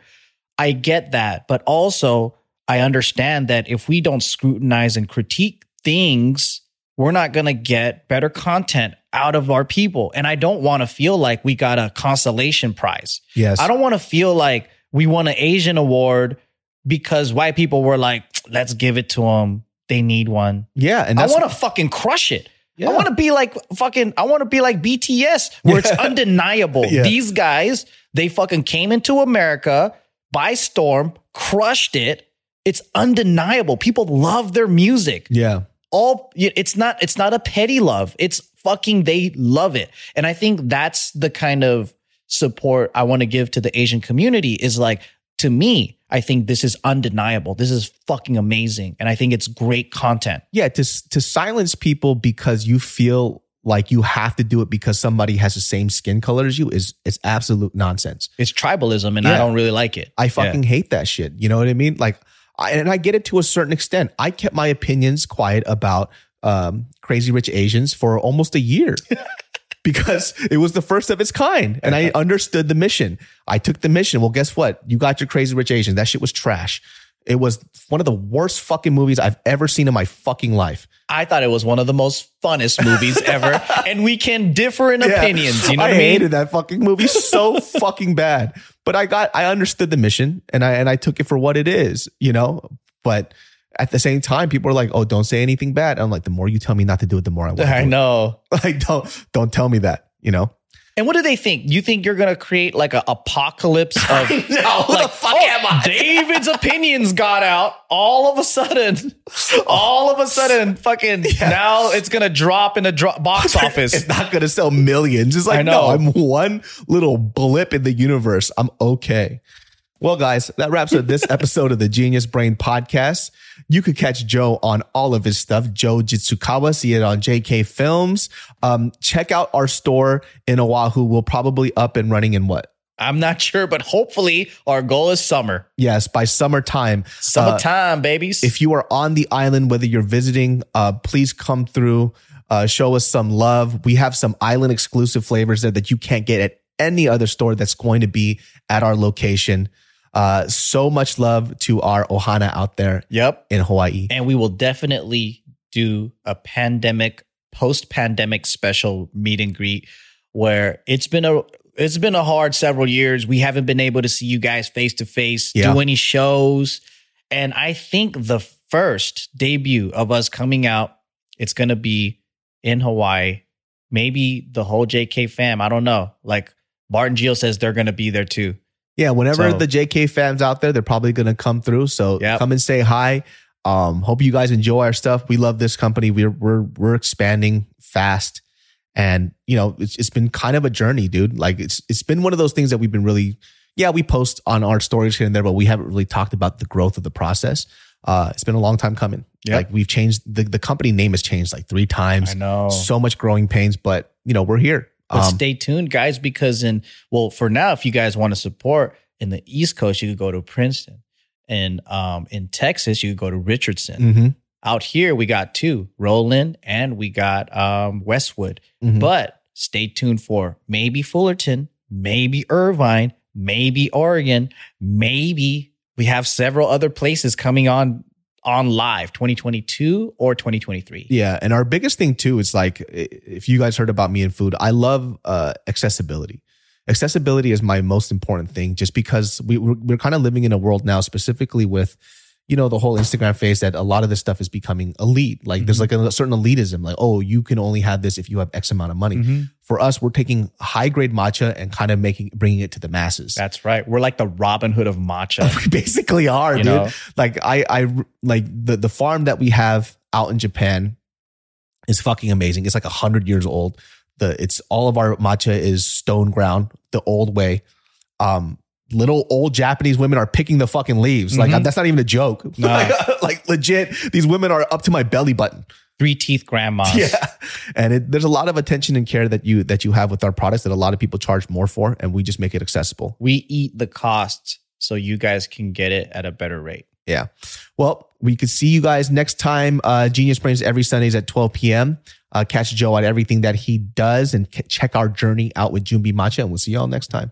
I get that. But also, I understand that if we don't scrutinize and critique things, we're not going to get better content out of our people. And I don't want to feel like we got a consolation prize. Yes. I don't want to feel like we won an Asian award because white people were like, let's give it to them. They need one. Yeah. And I want to fucking crush it. Yeah. I want to be like fucking, I want to be like BTS where it's *laughs* undeniable. Yeah. These guys, they fucking came into America by storm, crushed it. It's undeniable. People love their music Yeah. all it's not it's not a petty love it's fucking they love it and i think that's the kind of support i want to give to the asian community is like to me i think this is undeniable this is fucking amazing and i think it's great content Yeah. To to silence people because you feel like you have to do it because somebody has the same skin color as you is is absolute nonsense. it's tribalism and i don't really like it I fucking hate that shit. You know what I mean? Like, I, and I get it to a certain extent. I kept my opinions quiet about um, Crazy Rich Asians for almost a year *laughs* because it was the first of its kind, and I uh-huh. understood the mission. I took the mission. Well, guess what? You got your Crazy Rich Asians. That shit was trash. It was one of the worst fucking movies I've ever seen in my fucking life. i thought it was one of the most funnest movies *laughs* ever and we can differ in Yeah. opinions you know I what i mean hated that fucking movie so *laughs* fucking bad. But I got I understood the mission and I and I took it for what it is, you know. But at the same time, people are like, "Oh, don't say anything bad." I'm like, the more you tell me not to do it, the more I want. To. *laughs* I know *laughs* Like, don't don't tell me that, you know. And what do they think? You think you're gonna create like an apocalypse *laughs* of No, who the fuck oh, am I? David's opinions got out all of a sudden. All of a sudden, fucking now it's gonna drop in the dro- box office. It's not gonna sell millions. It's like, no. I'm one little blip in the universe. I'm okay. Well, guys, that wraps up this episode of the Genius Brain Podcast. You could catch Joe on all of his stuff. Joe Jitsukawa, see it on JK Films. Um, check out our store in Oahu. We'll probably up and running in what? I'm not sure, but hopefully our goal is summer. Yes, by summertime. Uh, Summertime, babies. if you are on the island, whether you're visiting, uh, please come through, uh, show us some love. We have some island exclusive flavors there that you can't get at any other store that's going to be at our location. Uh, so much love to our Ohana out there yep. in Hawaii. And we will definitely do a pandemic, post pandemic special meet and greet where it's been a it's been a hard several years. We haven't been able to see you guys face to face, do any shows. And I think the first debut of us coming out, it's gonna be in Hawaii. Maybe the whole JK fam. I don't know. Like Bart and Geo says they're gonna be there too. Yeah, whenever So- the JK fans out there, they're probably going to come through. So Yep. come and say hi. Um, hope you guys enjoy our stuff. We love this company. We're we're we're expanding fast, and you know it's it's been kind of a journey, dude. Like it's it's been one of those things that we've been really, yeah, we post on our stories here and there, but we haven't really talked about the growth of the process. Uh, it's been a long time coming. Yep. Like we've changed the the company name has changed like three times. I know. so much growing pains, but you know we're here. But Um, stay tuned, guys, because in well, for now, if you guys want to support in the East Coast, you could go to Princeton. And um, in Texas, you could go to Richardson. mhm, Out here, we got two, Rowland and we got um, Westwood. mhm. But stay tuned for maybe Fullerton, maybe Irvine, maybe Oregon, maybe we have several other places coming on on live 2022 or 2023. Yeah, and our biggest thing too is like if you guys heard about me and food, I love uh, accessibility. Accessibility is my most important thing, just because we we're, we're kind of living in a world now, specifically with you know the whole Instagram phase that a lot of this stuff is becoming elite. Like there's like a certain elitism, like oh you can only have this if you have X amount of money. Mm-hmm. For us, we're taking high grade matcha and kind of making bringing it to the masses. That's right. We're like the Robin Hood of matcha. *laughs* we basically are, You dude. know? Like I, I like the the farm that we have out in Japan is fucking amazing. It's like a hundred years old. The it's all of our matcha is stone ground, the old way. Um, little old Japanese women are picking the fucking leaves. Like Mhm. that's not even a joke. *laughs* No. like, *laughs* like legit, these women are up to my belly button. Three teeth grandmas. Yeah, and it, there's a lot of attention and care that you that you have with our products that a lot of people charge more for, and we just make it accessible. We eat the cost so you guys can get it at a better rate. Yeah. Well, we could see you guys next time. Uh, Genius Brains every Sundays at 12 p.m. Uh, catch Joe on everything that he does and c- check our journey out with Junbi Matcha. And we'll see y'all next time.